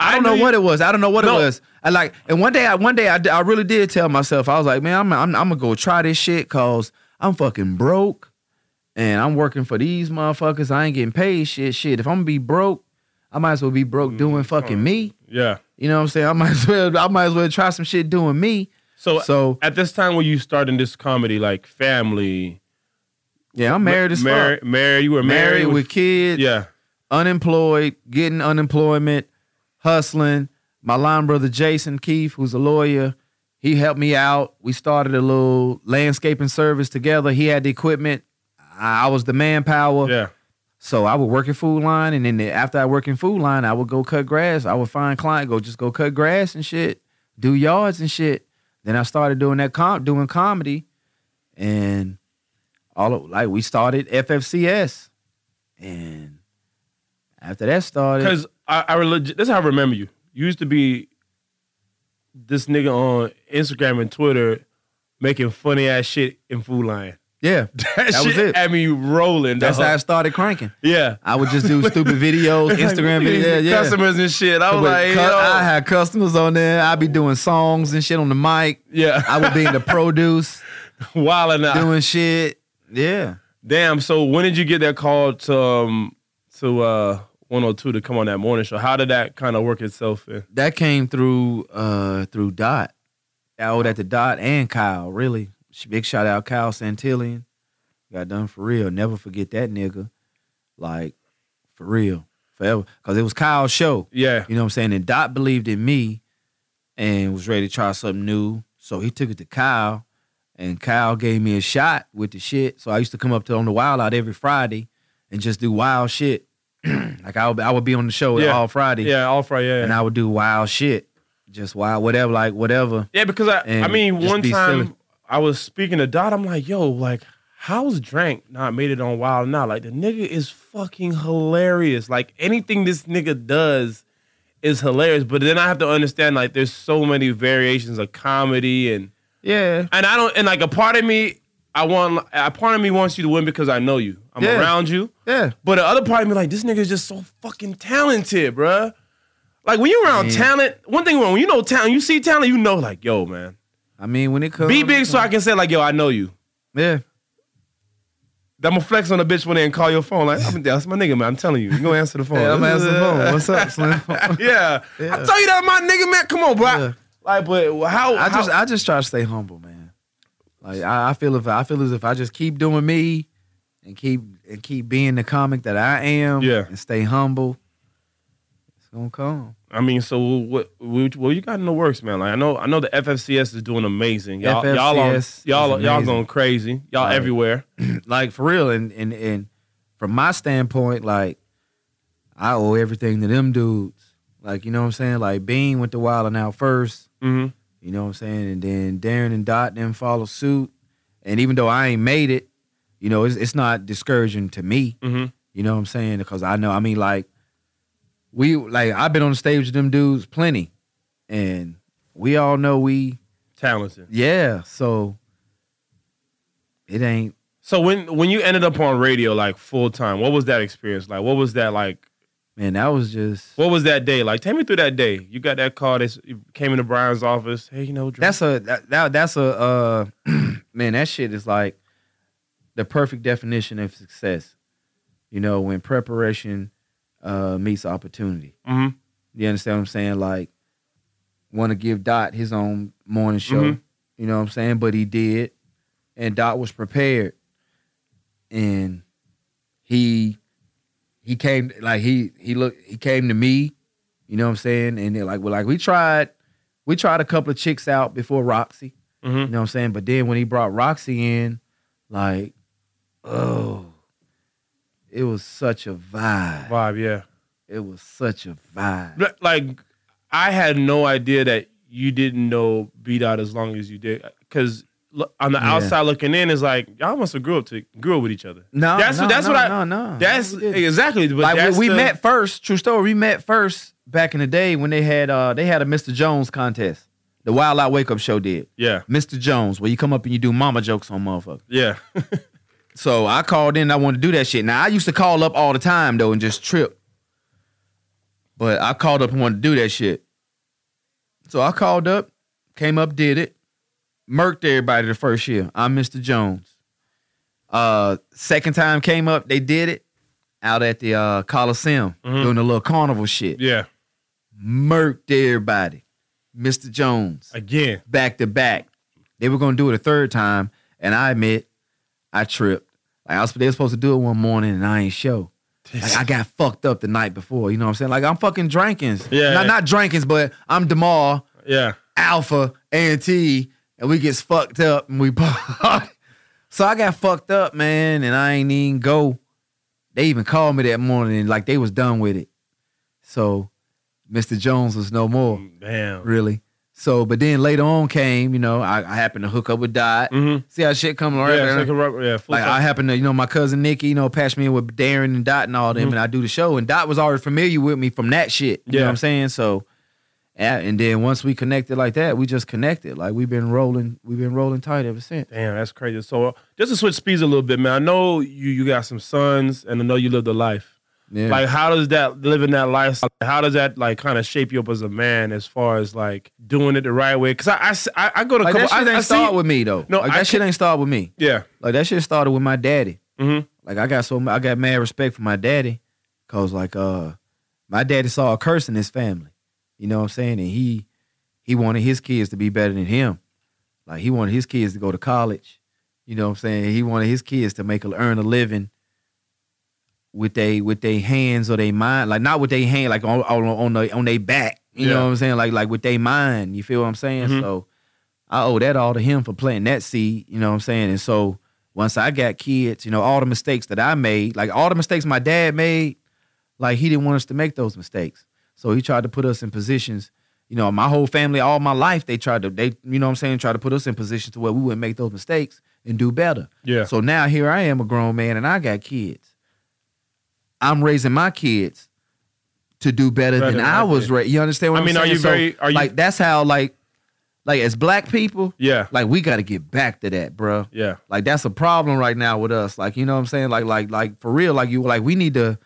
I don't know what it was. I don't know what No. it was. I like, and one day, I one day, I, I really did tell myself, I was like, man, I'm, I'm, I'm gonna go try this shit cause I'm fucking broke, and I'm working for these motherfuckers. I ain't getting paid shit. Shit, if I'm gonna be broke, I might as well be broke mm, doing fucking me. Yeah. You know what I'm saying? I might as well, I might as well try some shit doing me. So, So at this time when you starting this comedy, like family, yeah, I'm married as married, fuck. married, you were Married married, with kids. yeah, unemployed, getting unemployment, hustling. My line brother Jason Keefe, who's a lawyer, he helped me out. We started a little landscaping service together. He had the equipment. I was the manpower. yeah. So I would work in Food Lion, and then the- after I work in Food Lion, I would go cut grass. I would find client, go just go cut grass and shit, do yards and shit. Then I started doing that com doing comedy, and all of, like we started FFCS, and after that started, Because I, I legit, this is how I remember you. You used to be this nigga on Instagram and Twitter making funny ass shit in Food Lion. yeah, That, That was shit it. had me rolling. that's dog. how I started cranking. yeah. I would just do stupid videos, Instagram videos, yeah, yeah. Customers and shit. I was With like, cu- yo. I had customers on there. I'd be doing songs and shit on the mic. yeah. I would be in the produce. wilding out. doing shit. Yeah. Damn. So when did you get that call to um to uh 102 to come on that morning show? How did that kind of work itself in? That came through uh through Dot. I owed that to Dot and Kyle, really. Big shout out Kyle Santillion. Got done for real. Never forget that nigga. Like, for real. Forever. Cause it was Kyle's show. Yeah. You know what I'm saying? And Dot believed in me and was ready to try something new. So he took it to Kyle. And Kyle gave me a shot with the shit. So I used to come up to on the wild out every Friday and just do wild shit. like I would, I would be on the show Yeah. all Friday. Yeah. All Friday. Yeah. And I would do wild shit. Just wild, whatever, like whatever. Yeah, because I, I mean, one time silly. I was speaking to Dot. I'm like, yo, like, how's Drank not made it on Wild 'N Out? Like, the nigga is fucking hilarious. Like, anything this nigga does is hilarious. But then I have to understand, like, there's so many variations of comedy and Yeah. and I don't and like a part of me, I want a part of me wants you to win because I know you. I'm Yeah. around you. Yeah. But the other part of me, like, this nigga is just so fucking talented, bruh. Like when you around Man. talent, one thing when you know talent, you see talent, you know, like, yo, man. I mean, when it comes Be big so I can say, like, yo, I know you. Yeah. I'm gonna flex on the bitch when they call your phone. Like, I'm that's my nigga, man. I'm telling you. You gonna answer the phone. Yeah, I'm answering the phone. What's up, Slim? yeah. Yeah. I tell you that, my nigga, man. Come on, bro. Yeah. Like, but how? I just how- I just try to stay humble, man. Like I, I feel if I feel as if I just keep doing me and keep and keep being the comic that I am, Yeah. and stay humble, it's gonna come. I mean, so what? What, what you got in the works, man? Like, I know, I know the FFCS is doing amazing. Y'all, y'all, are, FFCS y'all, is y'all going crazy. Y'all Right. everywhere. like for real, and and and from my standpoint, like I owe everything to them dudes. Like, you know what I'm saying? Like Bean went to Wild 'N Out first. Mm-hmm. You know what I'm saying? And then Darren and Dot then follow suit. And even though I ain't made it, you know, it's, it's not discouraging to me. Mm-hmm. You know what I'm saying? Because I know, I mean, like, we like I've been on the stage with them dudes plenty, and we all know we Talented. yeah. So it ain't So when when you ended up on radio like full time, what was that experience like? What was that like? Man. That was just What was that day like? Take me through that day. You got that call. That came into Brian's office. Hey, you know, Dre- that's a that, that that's a uh man. That shit is like the perfect definition of success. You know, when preparation uh meets opportunity. Mhm. You understand what I'm saying? Like, want to give Dot his own morning show. Mhm. You know what I'm saying? But he did, and Dot was prepared, and he he came like he he looked he came to me. You know what I'm saying? And they're like, well, like we tried, we tried a couple of chicks out before Roxy. You Mhm. know what I'm saying? But then when he brought Roxy in, like, oh, it was such a vibe. vibe. Yeah. It was such a vibe. Like I had no idea that you didn't know B Dot as long as you did, because on the Yeah. outside looking in, is like y'all must have grew up to grew up with each other. No, That's no, what- that's no, what I- no, no. That's exactly. But like that's we, we the- met first. True story. We met first back in the day when they had uh they had a Mr. Jones contest. The Wild Out Wake Up Show did Yeah. Mr. Jones, where you come up and you do mama jokes on motherfuckers. Yeah. So I called in. I wanted to do that shit. Now I used to call up all the time though and just trip. But I called up and wanted to do that shit. So I called up, came up, did it, murked everybody the first year. I'm Mr. Jones. Uh, second time came up, they did it out at the uh, Coliseum Mhm. doing a little carnival shit. yeah. Murked everybody. Mr. Jones Again. back to back. They were gonna do it a third time, and I admit I tripped. Like I was, they were supposed to do it one morning, and I ain't show. Like I got fucked up the night before. You know what I'm saying? Like I'm fucking Drankins. Yeah. Not not Drankins, but I'm Demar, Yeah. Alpha, A and T, and we gets fucked up and we party. So I got fucked up, man, and I ain't even go. They even called me that morning, and like they was done with it. So Mr. Jones was no more Damn. really. So, but then later on came, you know, I, I happened to hook up with Dot. Mm-hmm. See how shit coming right Yeah. there. yeah. Like I happened to, you know, my cousin Nikki, you know, patched me in with Darren and Dot and all them, Mhm. and I do the show, and Dot was already familiar with me from that shit. You know Yeah. what I'm saying? So, and then once we connected like that, we just connected. Like we've been rolling, we've been rolling tight ever since. Damn, that's crazy. So uh, just to switch speeds a little bit, man. I know you you got some sons, and I know you lived a life. Yeah. Like, how does that living that lifestyle? How does that like kind of shape you up as a man, as far as like doing it the right way? Because I, I I go to like couple. that shit I, I ain't see, start with me though. No, like I that shit ain't start with me. yeah. Like that shit started with my daddy. Mm-hmm. Like I got so I got mad respect for my daddy, cause like uh my daddy saw a curse in his family. You know what I'm saying? And he he wanted his kids to be better than him. Like he wanted his kids to go to college. You know what I'm saying? He wanted his kids to make a earn a living with they with their hands or their mind, like not with their hand, like on on on the on their back. You Yeah. know what I'm saying? Like like with their mind. You feel what I'm saying? Mhm. So I owe that all to him for planting that seed. You know what I'm saying? And so once I got kids, you know, all the mistakes that I made, like all the mistakes my dad made, like he didn't want us to make those mistakes. So he tried to put us in positions, you know, my whole family, all my life, they tried to, they, you know what I'm saying, try to put us in positions to where we wouldn't make those mistakes and do better. Yeah. So now here I am a grown man and I got kids. I'm raising my kids to do better, Better than I I was raised. You understand what I I'm mean, are you So, very- are you- like that's how like like as black people, Yeah. like we got to get back to that, bro. Yeah. Like that's a problem right now with us. Like you know what I'm saying? Like like like for real. Like you like we need to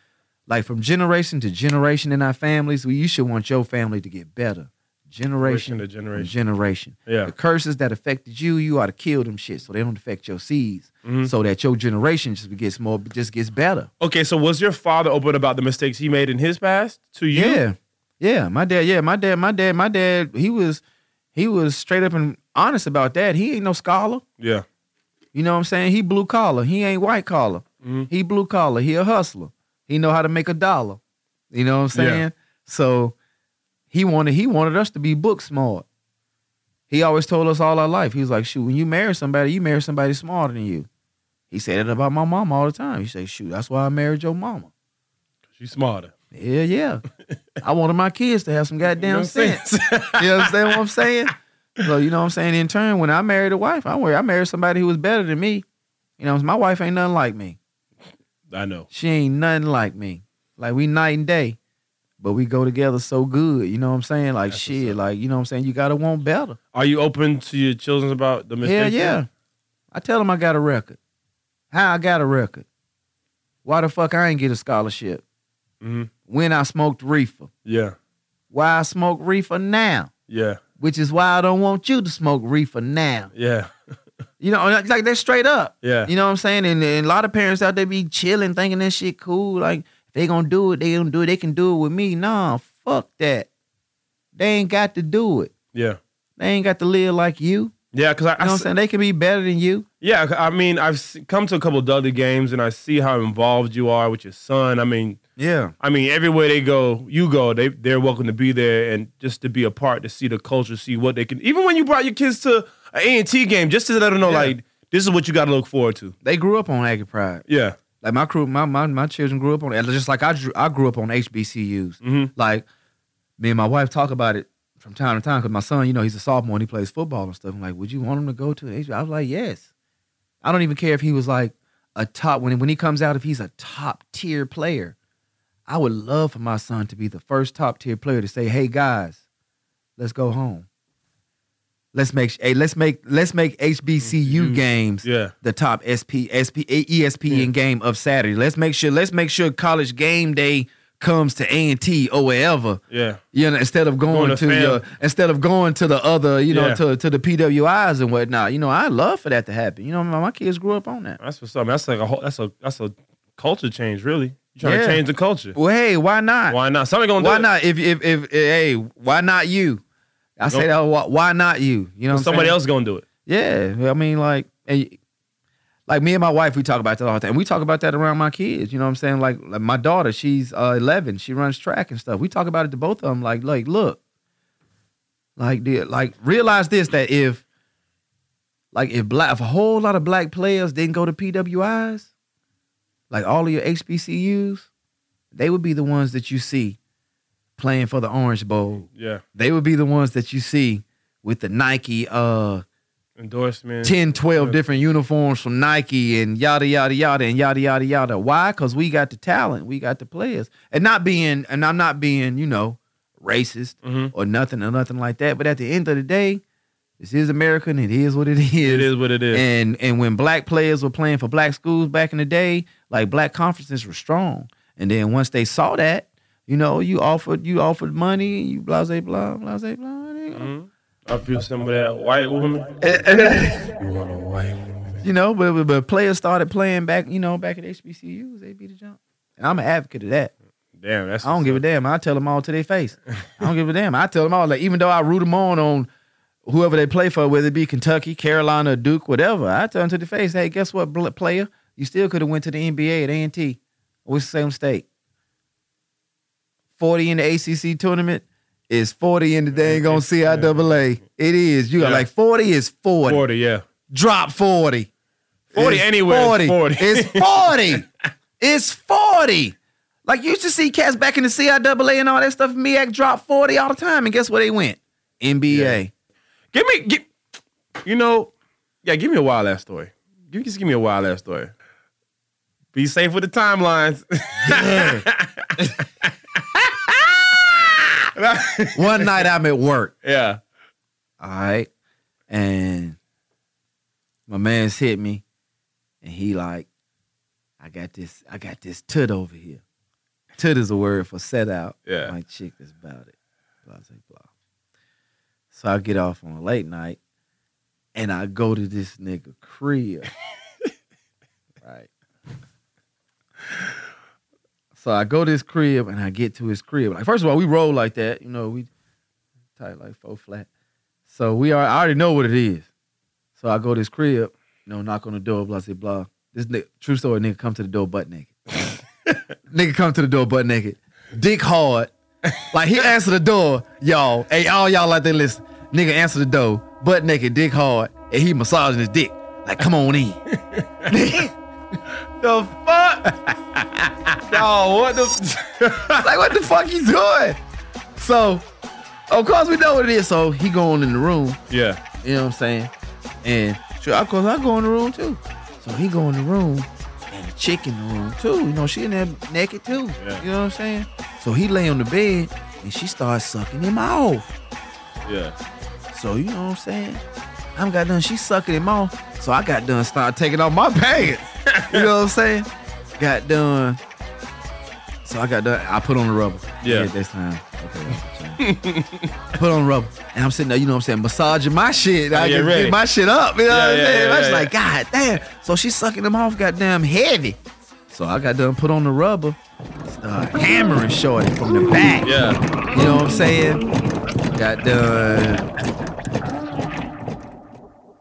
like from generation to generation in our families. We you should want your family to get better. Generation, Generation to generation. generation. Yeah. The curses that affected you, you ought to kill them shit so they don't affect your seeds. Mhm. So that your generation just gets more just gets better. Okay, so was your father open about the mistakes he made in his past to you? Yeah. Yeah. My dad, yeah, my dad, my dad, my dad, he was he was straight up and honest about that. He ain't no scholar. Yeah. You know what I'm saying? He blue collar. He ain't white collar. Mhm. He blue collar. He a hustler. He know how to make a dollar. You know what I'm Yeah. saying? So he wanted he wanted us to be book smart. He always told us all our life. He was like, shoot, when you marry somebody, you marry somebody smarter than you. He said it about my mom all the time. He said, shoot, that's why I married your mama. She's smarter. Yeah, yeah. I wanted my kids to have some goddamn You know I'm sense. you understand what I'm saying? So you know what I'm saying. In turn, when I married a wife, I wa- I married somebody who was better than me. You know, my wife ain't nothing like me. I know. She ain't nothing like me. Like we night and day, but we go together so good. You know what I'm saying? Like That's shit. Like you know what I'm saying. You gotta want better. Are you open to your children about the mistakes? yeah. I tell them I got a record. How I got a record? Why the fuck I ain't get a scholarship? hmm When I smoked reefer. Yeah. Why I smoke reefer now? Yeah. Which is why I don't want you to smoke reefer now. Yeah. You know, like they're straight up. Yeah. You know what I'm saying? And, and a lot of parents out there be chilling, thinking that shit cool. Like if they gonna do it, they gonna do it. They can do it with me. Nah, fuck that. They ain't got to do it. Yeah. They ain't got to live like you. Yeah. Because I, You know I what I'm saying? They can be better than you. Yeah, I mean, I've come to a couple of Dudley games, and I see how involved you are with your son. I mean, Yeah. I mean, everywhere they go, you go, they they're welcome to be there, and just to be a part, to see the culture, see what they can. Even when you brought your kids to an A and T game, just to let them know, Yeah. like, this is what you got to look forward to. They grew up on Aggie Pride. Yeah, Like my crew, my my, my children grew up on it. Just like I drew, I grew up on HBCUs. Mhm. Like me and my wife talk about it from time to time because my son, you know, he's a sophomore and he plays football and stuff. I'm like, would you want him to go to an HBCU? I was like, yes. I don't even care if he was like a top when when he comes out if he's a top tier player. I would love for my son to be the first top tier player to say, "Hey guys, let's go home. Let's make hey, let's make let's make HBCU Mhm. games yeah, the top SP, SP, ESPN game of Saturday. Let's make sure let's make sure college game day comes to A and T or wherever. yeah, You know, instead of going, Going to to, your instead of going to the other, you know, Yeah. to to the PWIs and whatnot. You know, I love for that to happen. You know, my, my kids grew up on that. that's what's up. That's like a whole, that's a that's a culture change, really. You trying Yeah. to change the culture? Well, hey, why not? Why not? Somebody gonna do Why not? If if if hey, why not you? I say that. Why, why not you? You know, what I'm Somebody saying? else gonna do it. Yeah, I mean, like, and, like me and my wife, we talk about that all the time. We talk about that around my kids. You know what I'm saying? Like, like my daughter, she's uh, 11. She runs track and stuff. We talk about it to both of them. Like, like, look, like, the, like, realize this that if, like, if black, if a whole lot of black players didn't go to PWIs, like all of your HBCUs, they would be the ones that you see playing for the Orange Bowl. Yeah, They would be the ones that you see with the Nike uh endorsement. 10, 12 Yeah. different uniforms from Nike and yada yada yada and yada yada yada. Why? Because we got the talent, we got the players, and not being and I'm not being you know racist Mhm. or nothing or nothing like that. But at the end of the day, this is America and it is what it is. It is what it is. And and when black players were playing for black schools back in the day, like black conferences were strong. And then once they saw that, you know, you offered you offered money, you blase blah blase blah. there you go. Mhm. I feel some of that white woman. you want a white woman? You know, but, but but players started playing back, you know, back at HBCUs, they be the jump. And I'm an advocate of that. Damn, that's. I don't give a damn. I tell them all to their face. I don't give a damn. I tell them all, like, even though I root them on on whoever they play for, whether it be Kentucky, Carolina, Duke, whatever, I tell them to the face, hey, guess what, bl- player? You still could have went to the NBA at A&T or Winston State. 40 in the ACC tournament is 40 in the dang on CIAA. It is. You got Yeah. like 40 is 40. Forty, yeah. Drop 40. 40 It's anywhere is 40. It's 40. it's 40. Like you used to see cats back in the CIAA and all that stuff. MEAC dropped 40 all the time. And guess where they went? NBA. Give me, give, you know, yeah. Give me a wild ass story. You just give me a wild ass story. Be safe with the timelines. One night I'm at work. yeah. All right. And my man's hit me. And he like, I got this, I got this tut over here. Tut is a word for set out. Yeah. My chick is about it. Blah, blah, blah. So I get off on a late night and I go to this nigga crib. right. So I go to his crib and I get to his crib. Like first of all, we roll like that, you know, we tight like four flat. So we are I already know what it is. So I go to his crib, you know, knock on the door, blah, blah, blah. This nigga, true story, nigga come to the door butt naked. nigga come to the door butt naked. Dick hard. Like he answered the door, y'all. Hey, all y'all out there listen. Nigga answer the door, butt naked, dick hard, and he massaging his dick. Like, come on in. The fuck? no, what the like what the fuck you doing? So, of course we know what it is. So he going in the room. Yeah. You know what I'm saying? And sure, of course I go in the room too. So he go in the room and the chick in the room too. You know, she in there naked too. Yeah. You know what I'm saying? So he lay on the bed and she starts sucking him off. Yeah. So you know what I'm saying? I'm got done. She sucking him off. So I got done. Start taking off my pants. you know what I'm saying? Got done. So I got done. I put on the rubber. Yeah. this time. Okay. put on rubber, and I'm sitting there. You know what I'm saying? Massaging my shit. I Oh, yeah, can ready. get my shit up. You know Yeah, what I'm yeah, saying? I was like, God damn. So she sucking him off. Goddamn heavy. So I got done. Put on the rubber. Start hammering shorty from the back. Yeah. You know what I'm saying? Got done.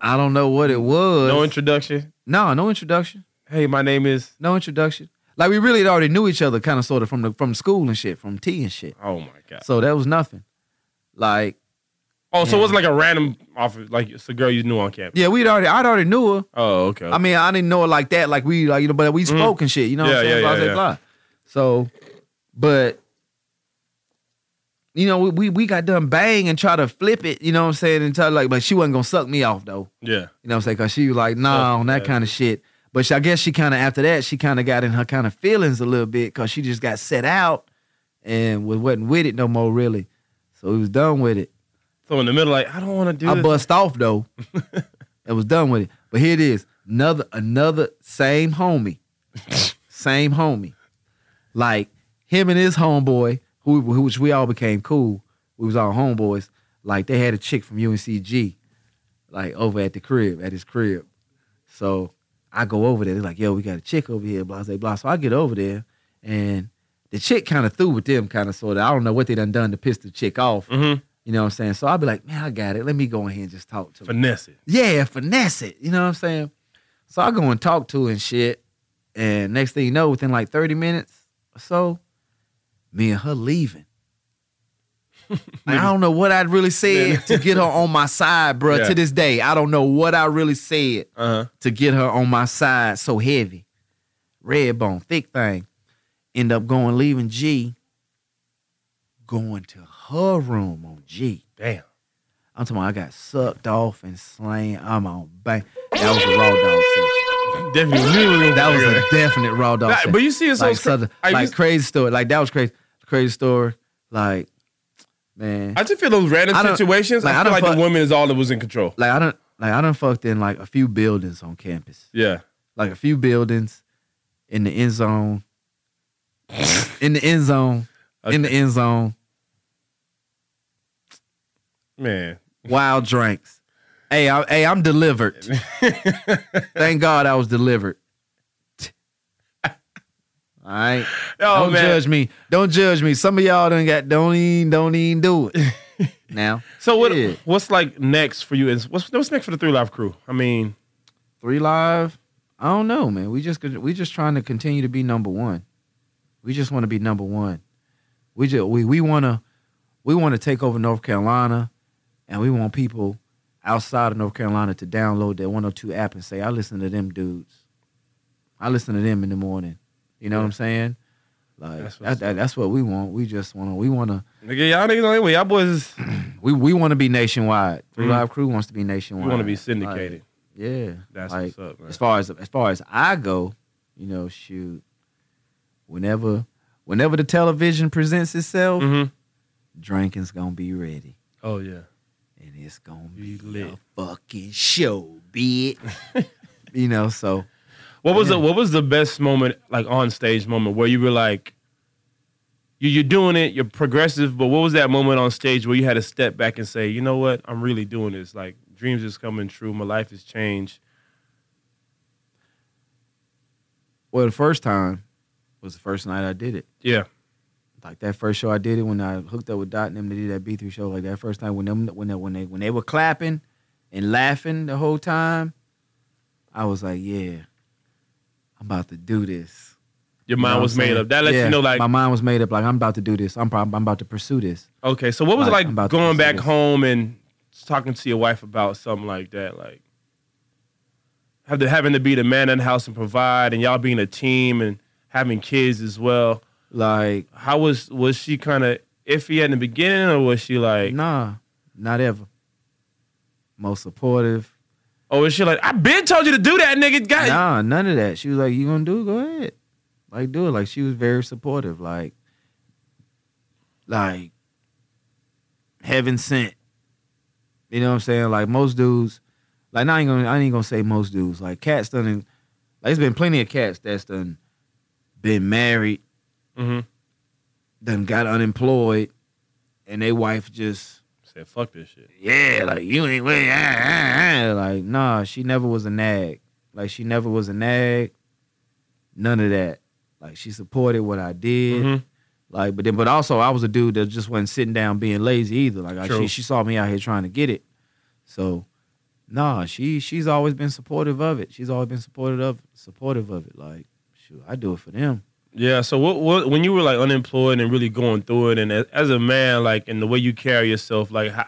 I don't know what it was. No introduction. no, no introduction. Hey, my name is. No introduction. Like we really already knew each other, kind of, sort of, from the from school and shit, from T and shit. Oh my god. So that was nothing. Like, Oh, so it wasn't like a random offer, like it's a girl you knew on campus. yeah, we'd already, I'd already knew her. Oh, okay. I mean, I didn't know her like that, like we, like you know, but we spoke and shit. You know what I'm Mm-hmm. Yeah, saying? yeah, Blah, yeah, blah, yeah. blah. So, but you know, we, we we got done bang and try to flip it. You know what I'm saying? And tell like, but she wasn't gonna suck me off though. yeah. You know what I'm saying? Cause she was like, nah, on that kind of shit. But she, I guess she kind of after that, she kind of got in her kind of feelings a little bit because she just got set out and was wasn't with it no more really. So he was done with it. So in the middle, like I don't want to do I this. bust off though. and was done with it. But here it is. Another another same homie. same homie. Like him and his homeboy, who, who which we all became cool. We was all homeboys. Like they had a chick from UNCG, like over at the crib, at his crib. So I go over there. They're like, yo, we got a chick over here, blah, blah, blah. So I get over there and the chick kind of threw with them, kind of sort of. I don't know what they done done to piss the chick off. Mhm. You know what I'm saying? So I'll be like, man, I got it. Let me go in here and just talk to her. Finesse it. Yeah, finesse it. You know what I'm saying? So I go and talk to her and shit. And next thing you know, within like 30 minutes or so, me and her leaving. I don't know what I'd really said to get her on my side, bro. Yeah. To this day, I don't know what I really said Uh huh. to get her on my side so heavy. Red bone, thick thing. End up going, leaving G, going to her room on G. Damn. I'm talking about I got sucked off and slain. I'm on bang. That was a raw dog session. Definitely That was a definite raw dog but you see, it's so like, cra- southern- like used- crazy story. Like that was crazy. Crazy story. Like, man. I just feel those random I situations. like, I I feel don't like fuck- the woman is all that was in control. like I don't like I don't fucked in like a few buildings on campus. Yeah. Like a few buildings in the end zone. in the end zone. In the end zone. Man. Wild drinks. Hey, I, hey, I'm delivered. Thank God I was delivered. All right. Oh don't man. judge me. Don't judge me. Some of y'all done got don't even don't even do it. now, So what? Yeah. What's like next for you? Is what's what's next for the Three Live Crew? I mean, three live. I don't know, man. We just we just trying to continue to be number one. We just want to be number one. We just we we want to we want to take over North Carolina, and we want people outside of North Carolina to download that 102 app and say, "I listen to them dudes. I listen to them in the morning." You know what I'm saying? Like That's that's that, that's what we want. We just want to we want to nigga, y'all niggas anyway. Y'all boys, is- we we want to be nationwide. 3 Mhm. Live Crew wants to be nationwide. We want to be Like, syndicated. yeah, That's like, what's up, man. as far as as far as I go, you know, shoot, whenever whenever the television presents itself, Mhm. Drankin's gonna be ready, Oh yeah. and it's gonna Be be lit. a fucking show, bitch. you know, so What was the what was the best moment, like on stage moment, where you were like, you you're doing it, you're progressive, but what was that moment on stage where you had to step back and say, you know what, I'm really doing this. Like dreams is coming true, my life has changed. well, the first time was the first night I did it. Yeah. Like that first show I did it when I hooked up with Dot and them to do that B three show. Like that first time when them when they when they when they were clapping and laughing the whole time, I was like, yeah, I'm about to do this. Your You know mind was made up. That lets Yeah, you know, like, my mind was made up. Like I'm about to do this. I'm I'm about to pursue this. okay. So what was like, it like going back this. home and talking to your wife about something like that? Like, have to having to be the man in the house and provide, and y'all being a team, and having kids as well. Like, How was was she kind of iffy in the beginning, or was she like, nah, not ever. Most supportive. Or was she like, I been told you to do that, nigga? Got Nah, none of that. She was like, "You gonna do it? Go ahead, like do it." Like she was very supportive. Like, like heaven sent. You know what I'm saying? Like most dudes, like I ain't gonna, I ain't gonna say most dudes. Like cats done, like there's been plenty of cats that's done been married, hmm done got unemployed, and they wife just Said fuck this shit. yeah, like you ain't with ah, ah, ah. like nah, she never was a nag. Like she never was a nag. None of that. Like she supported what I did. Mhm. Like, but then, but also I was a dude that just wasn't sitting down being lazy either. Like I, she, she saw me out here trying to get it. So, nah, she she's always been supportive of it. She's always been supportive of supportive of it. Like, shoot, I do it for them. Yeah. So what, what when you were like unemployed and really going through it, and as, a man, like in the way you carry yourself, like how,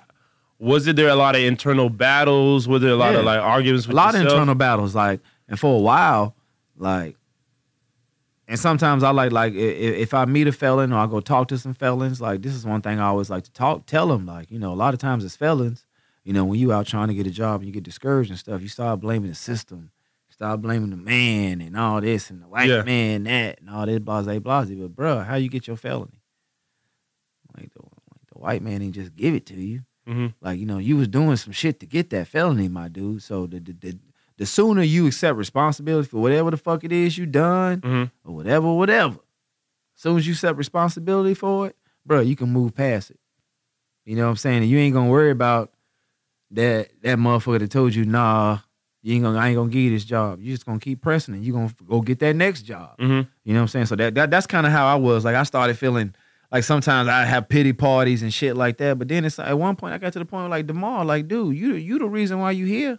was it there a lot of internal battles? Was there a lot of like arguments? a lot of yourself? internal battles like and for a while like and sometimes i like like if i meet a felon or i go talk to some felons like this is one thing i always like to talk tell them like you know a lot of times as felons you know when you out trying to get a job and you get discouraged and stuff you start blaming the system start blaming the man and all this and the white Yeah. man that and all this blase blase but bruh how you get your felony like the, like the white man ain't just give it to you Mhm. like, you know, you was doing some shit to get that felony, my dude. So the the, the, the sooner you accept responsibility for whatever the fuck it is you done Mhm. or whatever, whatever. As soon as you accept responsibility for it, bro, you can move past it. You know what I'm saying? And you ain't gonna worry about that that motherfucker that told you, nah, you ain't gonna I ain't gonna give you this job. You just gonna keep pressing and You gonna go get that next job. Mhm. You know what I'm saying? So that, that that's kind of how I was. Like I started feeling like sometimes I have pity parties and shit like that. But then it's at one point I got to the point like Demar, like, dude, you you the reason why you here.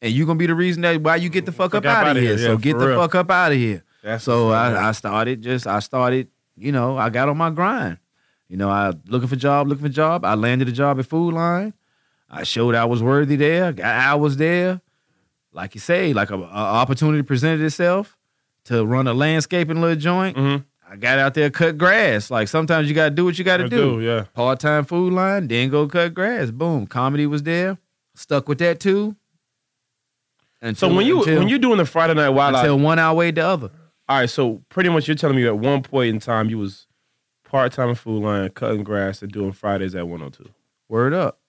And you gonna be the reason that why you get the fuck up out of here. So yeah, get the real. fuck up out of here. That's So what's up, man. I, I started just I started, you know, I got on my grind. You know, I looking for job, looking for job. I landed a job at Food Lion. I showed I was worthy there. I was there. Like you say, like a, a opportunity presented itself to run a landscaping little joint. Mhm. I got out there cut grass. Like sometimes you gotta do what you gotta I do. yeah. Part time Food Lion, then go cut grass. Boom. Comedy was there. Stuck with that too. So when you until, when you're doing the Friday night wild out, until one outweighed the other. all right. So pretty much you're telling me at one point in time you was part time Food Lion, cutting grass, and doing Fridays at 102. Word up.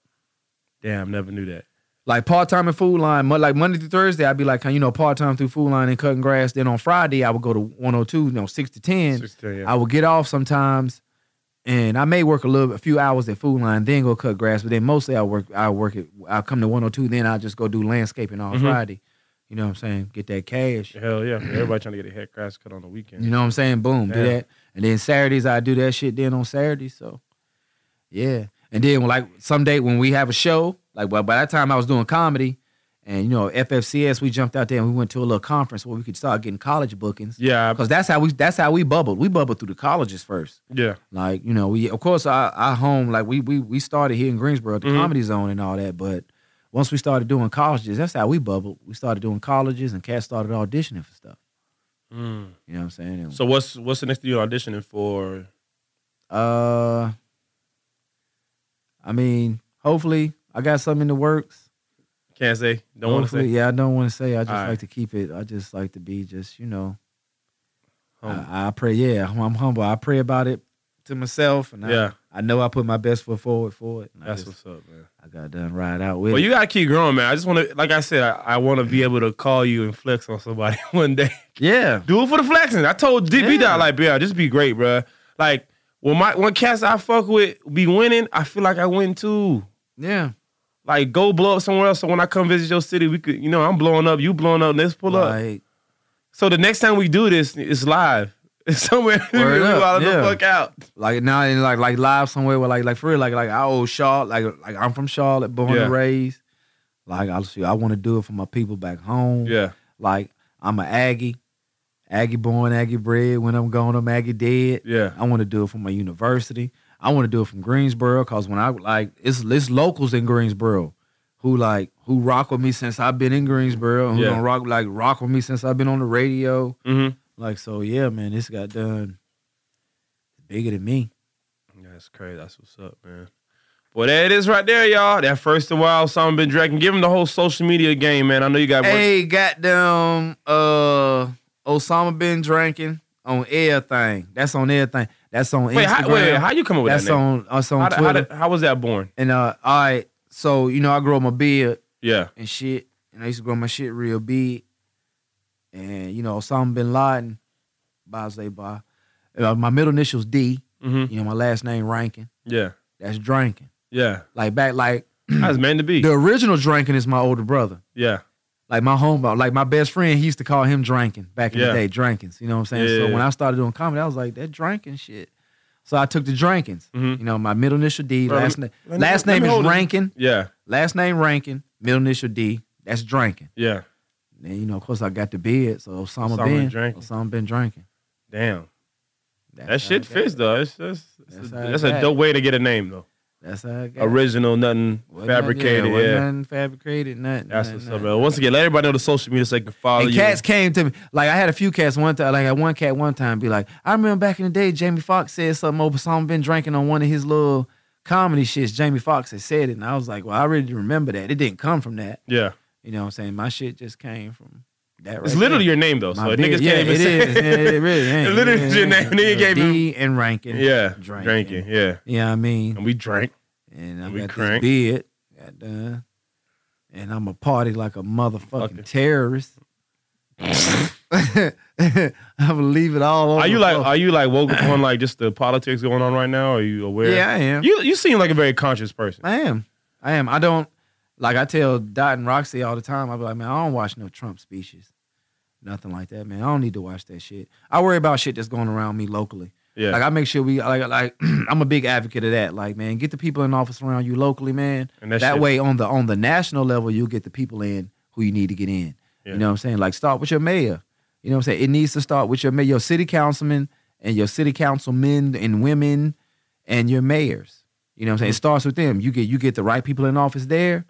Damn, never knew that. like part time in Food Lion, like Monday through Thursday, I'd be like, you know, part time through Food Lion and cutting grass. Then on Friday, I would go to 102, you know, six to ten. Six to 10, yeah. I would get off sometimes, and I may work a little, a few hours at Food Lion, then go cut grass. But then mostly I work, I work it. I come to 102, then I just go do landscaping on Mhm. Friday. You know what I'm saying? Get that cash. Hell yeah. Everybody trying to get a head grass cut on the weekend. You know what I'm saying? Boom, do that. And then Saturdays I do that shit then on Saturdays. So yeah. And then like someday when we have a show, like by, by that time I was doing comedy and you know, FFCS, we jumped out there and we went to a little conference where we could start getting college bookings. Yeah, Because that's how we that's how we bubbled. We bubbled through the colleges first. yeah. Like, you know, we of course our, our home, like we we we started here in Greensboro, at the Mhm. comedy zone and all that, but once we started doing colleges, that's how we bubbled. We started doing colleges and cats started auditioning for stuff. Mm. You know what I'm saying? And- So what's what's the next thing you're auditioning for? Uh, I mean, hopefully, I got something in the works. Can't say. Don't want to say. Yeah, I don't want to say. I just Alright. like to keep it. I just like to be just, you know. I, I pray. Yeah, I'm, I'm humble. I pray about it to myself, and Yeah. I, I know I put my best foot forward for it. That's just, what's up, man. I got done ride out with. Well, it. you gotta keep growing, man. I just want to, like I said, I, I want to be able to call you and flex on somebody one day. yeah, Do it for the flexing. I told DB Yeah. that, like, yeah, just be great, bro. Like when my when cats I fuck with be winning, I feel like I win too. yeah. Like go blow up somewhere else. So when I come visit your city, we could, you know, I'm blowing up, you blowing up. Let's pull up. So the next time we do this, it's live. It's somewhere we really yeah. the fuck out. like now and like like live somewhere where like like for real like like I owe Charlotte like like I'm from Charlotte, born Yeah. and raised. Like I see, I want to do it for my people back home. Yeah. Like I'm an Aggie, Aggie born, Aggie bred. When I'm gone, I'm Aggie dead. Yeah. I want to do it for my university. I want to do it from Greensboro because when I like it's it's locals in Greensboro who like who rock with me since I've been in Greensboro and who Yeah. gonna rock like rock with me since I've been on the radio. Mm-hmm. Like so, yeah, man. This got done bigger than me. That's crazy. That's what's up, man. Well, there it is right there, y'all. That first and wild Osama bin Drankin. Give him the whole social media game, man. I know you got. Hey, goddamn, uh, Osama bin Drankin on everything. That's on everything. That's on wait, Instagram. How, wait, how you come up with That's that? name? on. That's on how, Twitter. how, how was that born? and uh, all right. So you know, I grow my beard Yeah. and shit, and I used to grow my shit real big. And you know, Osama bin Laden, Bazay Ba. Uh, my middle initials D. Mm-hmm. You know, my last name Rankin. Yeah. That's Drankin. Yeah. Like back, like That's meant to be. the original Drankin is my older brother. yeah. Like my home, like my best friend, he used to call him Drankin back in Yeah. the day, Drankins. You know what I'm saying? So Yeah. when I started doing comedy, I was like, that Drankin shit. So I took the Drankins. Mhm. You know, my middle initial D, Bro, last name me- last name is it. Rankin. Yeah. Last name Rankin, middle initial D. That's Drankin. Yeah. And you know, of course, I got the beard, so Osama, Osama bin Drankin. Osama bin Drankin. Damn. That's That shit fits it. though. It's, that's That's that's, a dope way to get a name though. That's how I got it. Original, nothing Wasn't nothing- fabricated. wasn't Yeah. nothing fabricated, nothing. That's nothing, what's up, nothing. man. Once again, let everybody know the social media so they can follow And you. cats came to me. Like I had a few cats one time. Like I had one cat one time be like, I remember back in the day, Jamie Foxx said something over Osama bin Drankin on one of his little comedy shits. Jamie Foxx had said it, and I was like, well, I really remember that. It didn't come from that. Yeah. You know what I'm saying? My shit just came from that. It's literally there. your name though, so My niggas beard. can't yeah, even it say is. Yeah, it really ain't. It literally is your name. Nigga gave him- D and Rankin. Yeah. Drankin. Drankin. Yeah. Yeah, I mean, And we drank. and I we got crank. this beard, got done, and I'm a party like a motherfucking Okay. terrorist. I'm gonna leave it all over. Are you like are you like woke up on like just the politics going on right now? Are you aware? Yeah, I am. You you seem like a very conscious person. I am. I am. I don't like. I tell Dot and Roxy all the time. I be like, man, I don't watch no Trump speeches, nothing like that, man. I don't need to watch that shit. I worry about shit that's going around me locally. Yeah. Like I make sure we like like I'm a big advocate of that. Like man, get the people in office around you locally, man. And that that way on the on the national level, you'll get the people in who you need to get in. Yeah. You know what I'm saying? Like start with your mayor. You know what I'm saying? It needs to start with your mayor, your city councilman and your city councilmen and women and your mayors. You know what I'm saying? It mm-hmm. starts with them. You get you get the right people in office there.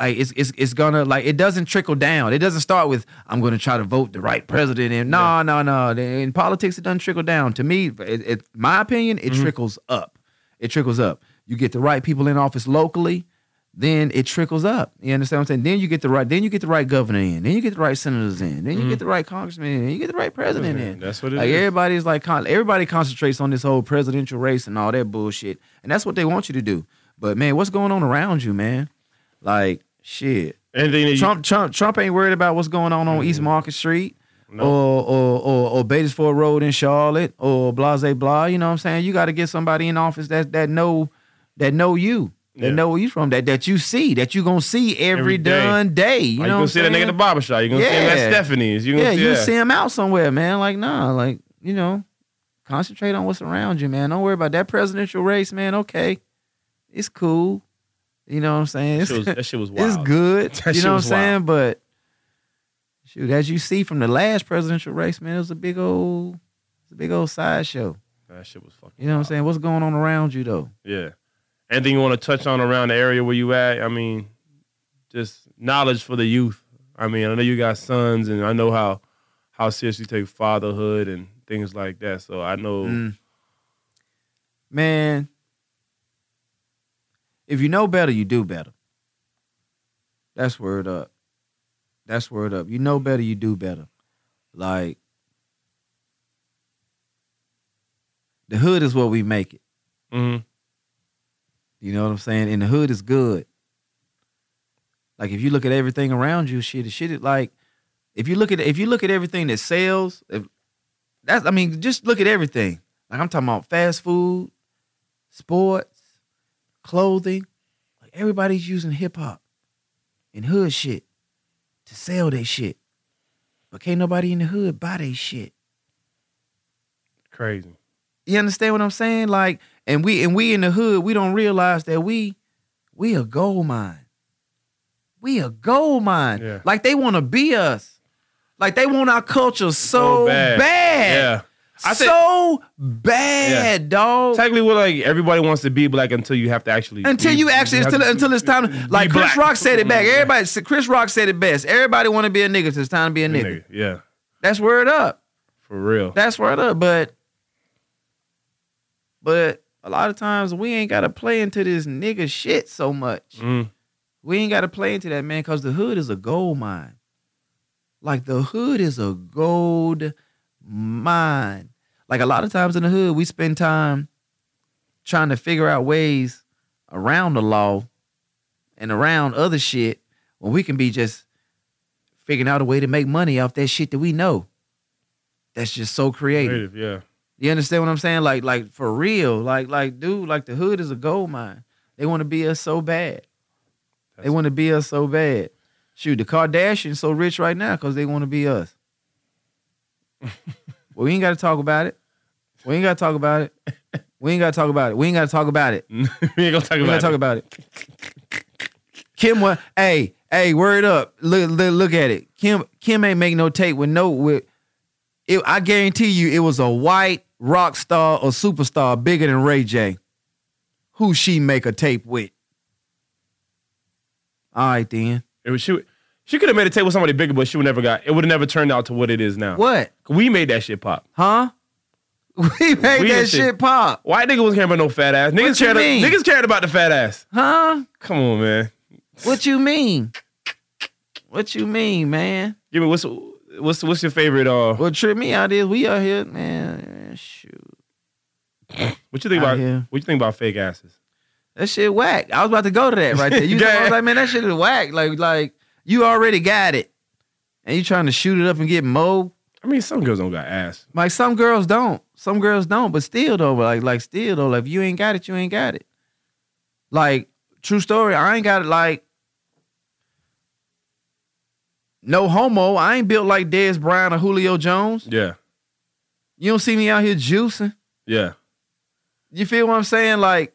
Like it's it's it's gonna like it doesn't trickle down. It doesn't start with I'm gonna try to vote the right president. And no, no, no. In politics, it doesn't trickle down. To me, it, it my opinion, it mm-hmm. trickles up. It trickles up. You get the right people in office locally, then it trickles up. You understand what I'm saying? Then you get the right. Then you get the right governor in. Then you get the right senators in. Then you get mm-hmm. the right congressman in. Then you get the right president in. That's what it like is. everybody's like con- everybody concentrates on this whole presidential race and all that bullshit, and that's what they want you to do. But man, what's going on around you, man? Like shit. That you, Trump, Trump, Trump ain't worried about what's going on on mm-hmm. East Market Street No. or or or, or Beatties Ford Road in Charlotte or Blase blah. You know what I'm saying? You got to get somebody in office that that know that know you. That Yeah. know where you from, that that you see, that you gonna see every, Every day. done day. You oh, you, know, gonna what I'm see that nigga at the barber shop. You gonna see him at Stephanie's. You gonna yeah, see, you yeah. see him out somewhere, man. Like, nah, like, you know, concentrate on what's around you, man. Don't worry about that presidential race, man. Okay. It's cool. You know what I'm saying? That It's, shit was, that shit was wild. it's good. That you know what I'm was saying? But shoot, as you see from the last presidential race, man, it was a big old, it's a big old sideshow. That shit was fucking. You know what I'm saying? What's going on around you though? Yeah. Anything you want to touch on around the area where you at? I mean, just knowledge for the youth. I mean, I know you got sons, and I know how how seriously you take fatherhood and things like that. So I know. Mm. Man, if you know better, you do better. That's word up. That's word up. You know better, you do better. Like the hood is what we make it. Mm-hmm. You know what I'm saying? And the hood is good. Like if you look at everything around you, shit, shit is like if you look at if you look at everything that sells, if that's I mean, just look at everything. Like I'm talking about fast food, sports, clothing. Like everybody's using hip hop and hood shit to sell their shit. But can't nobody in the hood buy their shit. Crazy. You understand what I'm saying? Like, and we and we in the hood, we don't realize that we we a gold mine. We a gold mine. Yeah. Like they want to be us. Like they want our culture so, bad. bad. Yeah. I said- so bad, dog. Technically, what like everybody wants to be black until you have to actually Until be- you actually, until, to until it's time. be Like Chris black. Rock said it back. Everybody, Chris Rock said it best. Everybody want to be a nigga till it's time to be a nigga. Nigga, Yeah. That's word up. For real. That's right up. But but a lot of times we ain't gotta play into this nigga shit so much. Mm. We ain't gotta play into that, man, because the hood is a gold mine. Like the hood is a gold mine. Like a lot of times in the hood, we spend time trying to figure out ways around the law and around other shit when we can be just figuring out a way to make money off that shit that we know. That's just so creative. Creative, yeah. You understand what I'm saying? Like, like for real. Like, like, dude, like the hood is a gold mine. They want to be us so bad. they want to be us so bad. Shoot, the Kardashians so rich right now because they want to be us. well, we ain't got to talk about it. We ain't got to talk about it. We ain't got to talk about it. We ain't got to talk about it. we ain't gonna talk We about to talk about it. Kim, what? Hey, hey, word up. Look, look, look at it. Kim, Kim ain't make no tape with no with. It, I guarantee you, it was a white rock star or superstar bigger than Ray J. Who she make a tape with? All right, then. It was, she she could have made a tape with somebody bigger, but she would never got. It would have never turned out to what it is now. What? We made that shit pop. Huh? We made that shit shit. pop. White nigga wasn't caring about no fat ass. Niggas you cared. mean? Niggas cared about the fat ass. Huh? Come on, man. What you mean? What you mean, man? Give me what's what's what's your favorite? Uh, What trip me out is we out here, man. Shoot. what you think Out about? here. What you think about fake asses? That shit whack. I was about to go to that right there. You know, I was like, man, that shit is whack. Like, like you already got it, and you trying to shoot it up and get mo. I mean, some girls don't got ass. Like some girls don't. Some girls don't. But still though, like, like still though, like if you ain't got it, you ain't got it. Like true story, I ain't got it. Like no homo. I ain't built like Dez Bryant or Julio Jones. Yeah, You don't see me out here juicing. yeah. You feel what I'm saying? Like,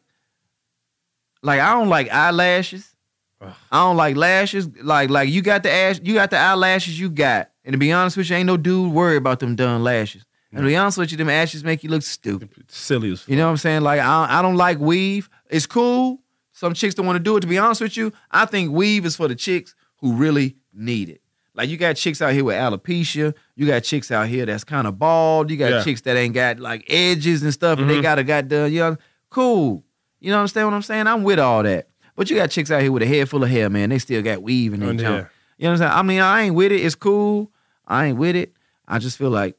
like I don't like eyelashes. Ugh. I don't like lashes. Like, like you got the ash, you got the eyelashes you got. And to be honest with you, ain't no dude worried about them done lashes. And to be honest with you, them ashes make you look stupid. Silly as fuck. You know what I'm saying? Like I, I don't like weave. It's cool. Some chicks don't want to do it. To be honest with you, I think weave is for the chicks who really need it. Like you got chicks out here with alopecia. You got chicks out here that's kind of bald. You got Yeah. chicks that ain't got like edges and stuff, and they Mhm. got a done. You know, cool. You know saying? what I'm saying? I'm with all that. But you got chicks out here with a head full of hair, man. They still got weave in their Oh, junk. You know what I'm saying? I mean, I ain't with it. It's cool. I ain't with it. I just feel like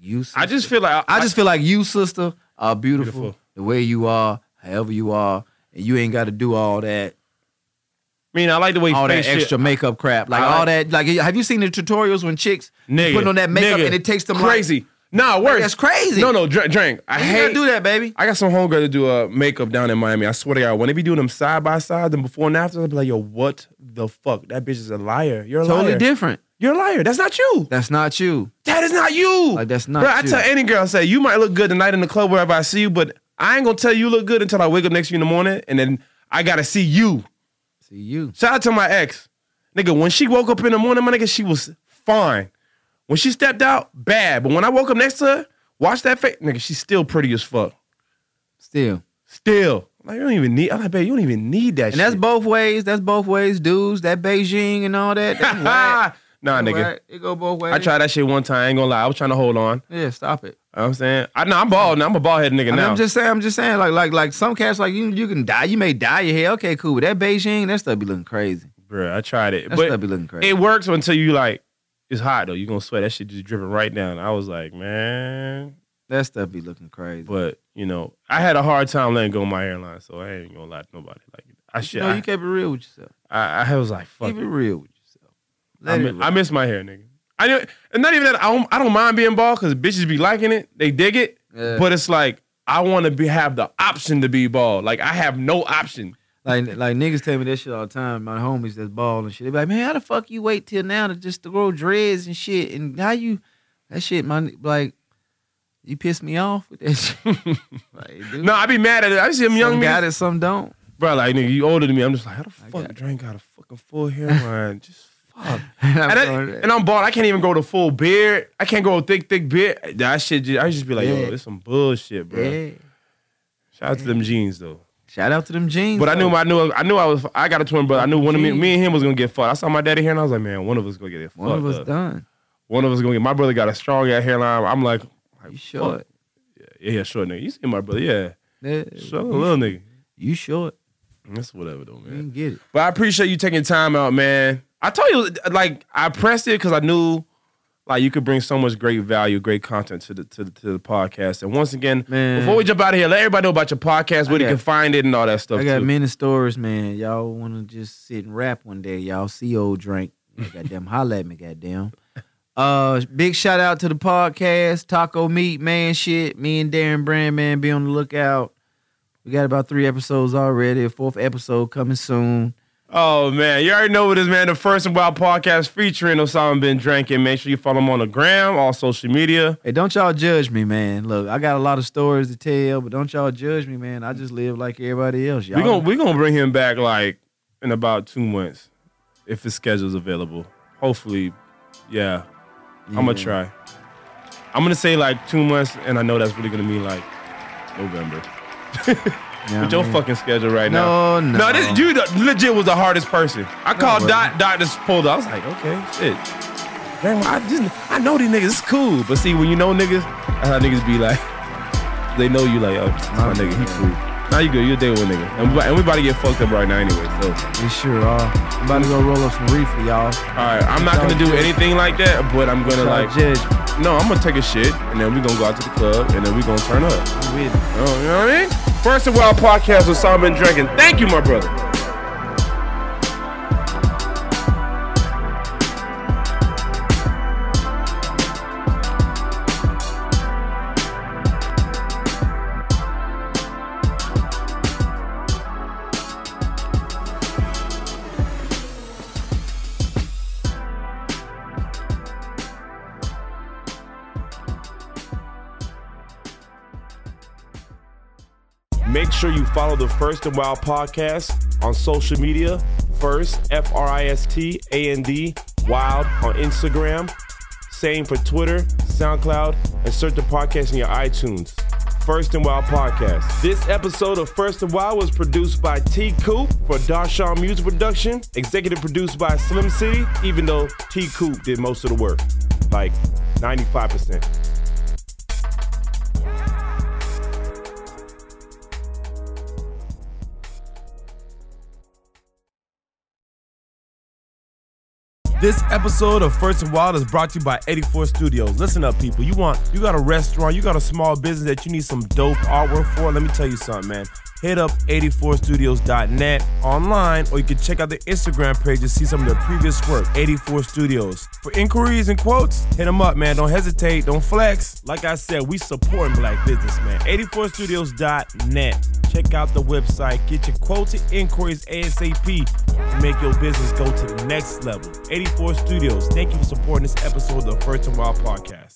you. I just feel like I just feel like you, sister, are beautiful, Beautiful. the way you are, however you are, and you ain't got to do all that, I mean, I like the way all that face shit- extra makeup crap, like I all that. Like, have you seen the tutorials when chicks Nigga, putting on that makeup nigga, and it takes them crazy. Nah, Like, worse. that's crazy. No, no, drink. drink. I you hate do that, baby. I got some homegirl to do uh, makeup down in Miami. I swear to God, when they be doing them side by side, them before and after, I'll be like, yo, what the fuck? That bitch is a liar. You're a Totally liar. different. You're a liar. That's not you. That's not you. That is not you. Like, that's not Bro, I you. tell any girl, I say, you might look good tonight in the club wherever I see you, but I ain't gonna tell you you look good until I wake up next to you in the morning and then I gotta see you. See you. Shout out to my ex. Nigga, when she woke up in the morning, my nigga, she was fine. When she stepped out, bad. But when I woke up next to her, watch that face, nigga, she's still pretty as fuck. Still. Still. Like, you don't even need, I'm like, babe, you don't even need that shit. And shit. that's both ways. That's both ways, dudes. That Beijing and all that. Nah, nigga. It go both ways. I tried that shit one time. I ain't gonna lie. I was trying to hold on. Yeah, stop it. You know what I'm saying? I know I'm bald now. I'm a bald headed nigga I mean, now. I'm just saying, I'm just saying, like, like, like some cats, like you, you can dye, you may dye your hair. Okay, cool. But that Beijing, that stuff be looking crazy. Bruh, I tried it. That but stuff be looking crazy. it works until you like, it's hot though. You're gonna sweat. That shit just dripping right down. I was like, man. that stuff be looking crazy. But, you know, I had a hard time letting go of my hairline, so I ain't gonna lie to nobody. Like I should No, I, you keep it real with yourself. I, I was like, fuck. Keep it real with yourself. I, Let mi- I miss my hair, nigga. I knew, and not even that. I don't, I don't mind being bald because bitches be liking it. They dig it. Yeah. But it's like I want to be have the option to be bald. Like I have no option. Like, like niggas tell me that shit all the time. My homies that's bald and shit. They be like, man, how the fuck you wait till now to just to grow dreads and shit? And how you that shit, my like, you piss me off with that shit. like, dude, No, I be mad at it. I see them young some got it, some don't. bro. Like nigga, you older than me. I'm just like, how the fuck it. Drake got a fucking full hairline? just fuck. And I'm And, I, and I'm bald. I can't even grow the full beard. I can't grow a thick, thick beard. That shit. Just, I just be like, Yeah. yo, this some bullshit, bro. yeah. Shout out to them jeans though. Shout out to them jeans. But I knew. I knew, I knew I was. I got a twin brother. I knew one of me, me and him was gonna get fucked. I saw my daddy here, and I was like, man, one of us gonna get fucked one of us up. done. one of us gonna get. My brother got a strong ass hairline. I'm like, You short. yeah, yeah, short nigga. You see my brother? Yeah, Yeah, short little nigga. You short. That's whatever though, You man. get it. But I appreciate you taking time out, man. I told you, like, I pressed it because I knew, like, you could bring so much great value, great content to the to the, to the podcast. And once again, Man. before we jump out of here, let everybody know about your podcast, where they can find it, and all that stuff. I got too. many stories, man. Y'all want to just sit and rap one day? Y'all see old drink? Goddamn, holla at me, goddamn. Uh, big shout out to the podcast, Taco Meat, man. Shit, me and Darren Brand, man, be on the lookout. We got about three episodes already. A fourth episode coming soon. Oh man, you already know what this man. The First and Wild podcast featuring Osama bin Drankin. Make sure you follow him on the gram, all social media. Hey, don't y'all judge me, man. Look, I got a lot of stories to tell, but don't y'all judge me, man. I just live like everybody else. Y'all We gonna we gonna bring him back like in about two months, if his schedule's available. Hopefully, yeah. I'm gonna try. I'm gonna say like two months, and I know that's really gonna mean like November. Yeah, With your man. fucking schedule right now. No, no. No, this, you uh, legit was the hardest person. I called bro. Dot. Dot just pulled up. I was like, okay, shit. Damn, I just I know these niggas. It's cool, but see, when you know niggas, that's how niggas be like. They know you like, oh, this my My nigga. He cool. Now you good. You a day one nigga, and we, and we about to get fucked up right now anyway. So, We sure are. I'm about to go roll up some reefer, y'all. all right, I'm not gonna do anything like that, but I'm gonna like, judge no, I'm gonna take a shit, and then we gonna go out to the club, and then we gonna turn up. I'm with it. Oh, you know what I mean? First of all, podcast with Simon Dragon. Thank you, my brother. The First and Wild podcast on social media. First, F R I S T A N D, Wild on Instagram. Same for Twitter, SoundCloud, and search the podcast in your iTunes. First and Wild Podcast. This episode of First and Wild was produced by T Coop for Darshawn Music Production, executive produced by Slim City, even though T Coop did most of the work, like 95%. This episode of First and Wild is brought to you by 84 Studios. Listen up, people. You want you got a restaurant, you got a small business that you need some dope artwork for. Let me tell you something, man. Hit up 84studios.net online, or you can check out the Instagram page to see some of their previous work. 84 Studios. For inquiries and quotes, hit them up, man. Don't hesitate, don't flex. Like I said, we supporting black business, man. 84studios.net. Check out the website. Get your quotes and inquiries ASAP to make your business go to the next level. 84 Studios, thank you for supporting this episode of the First and Wild podcast.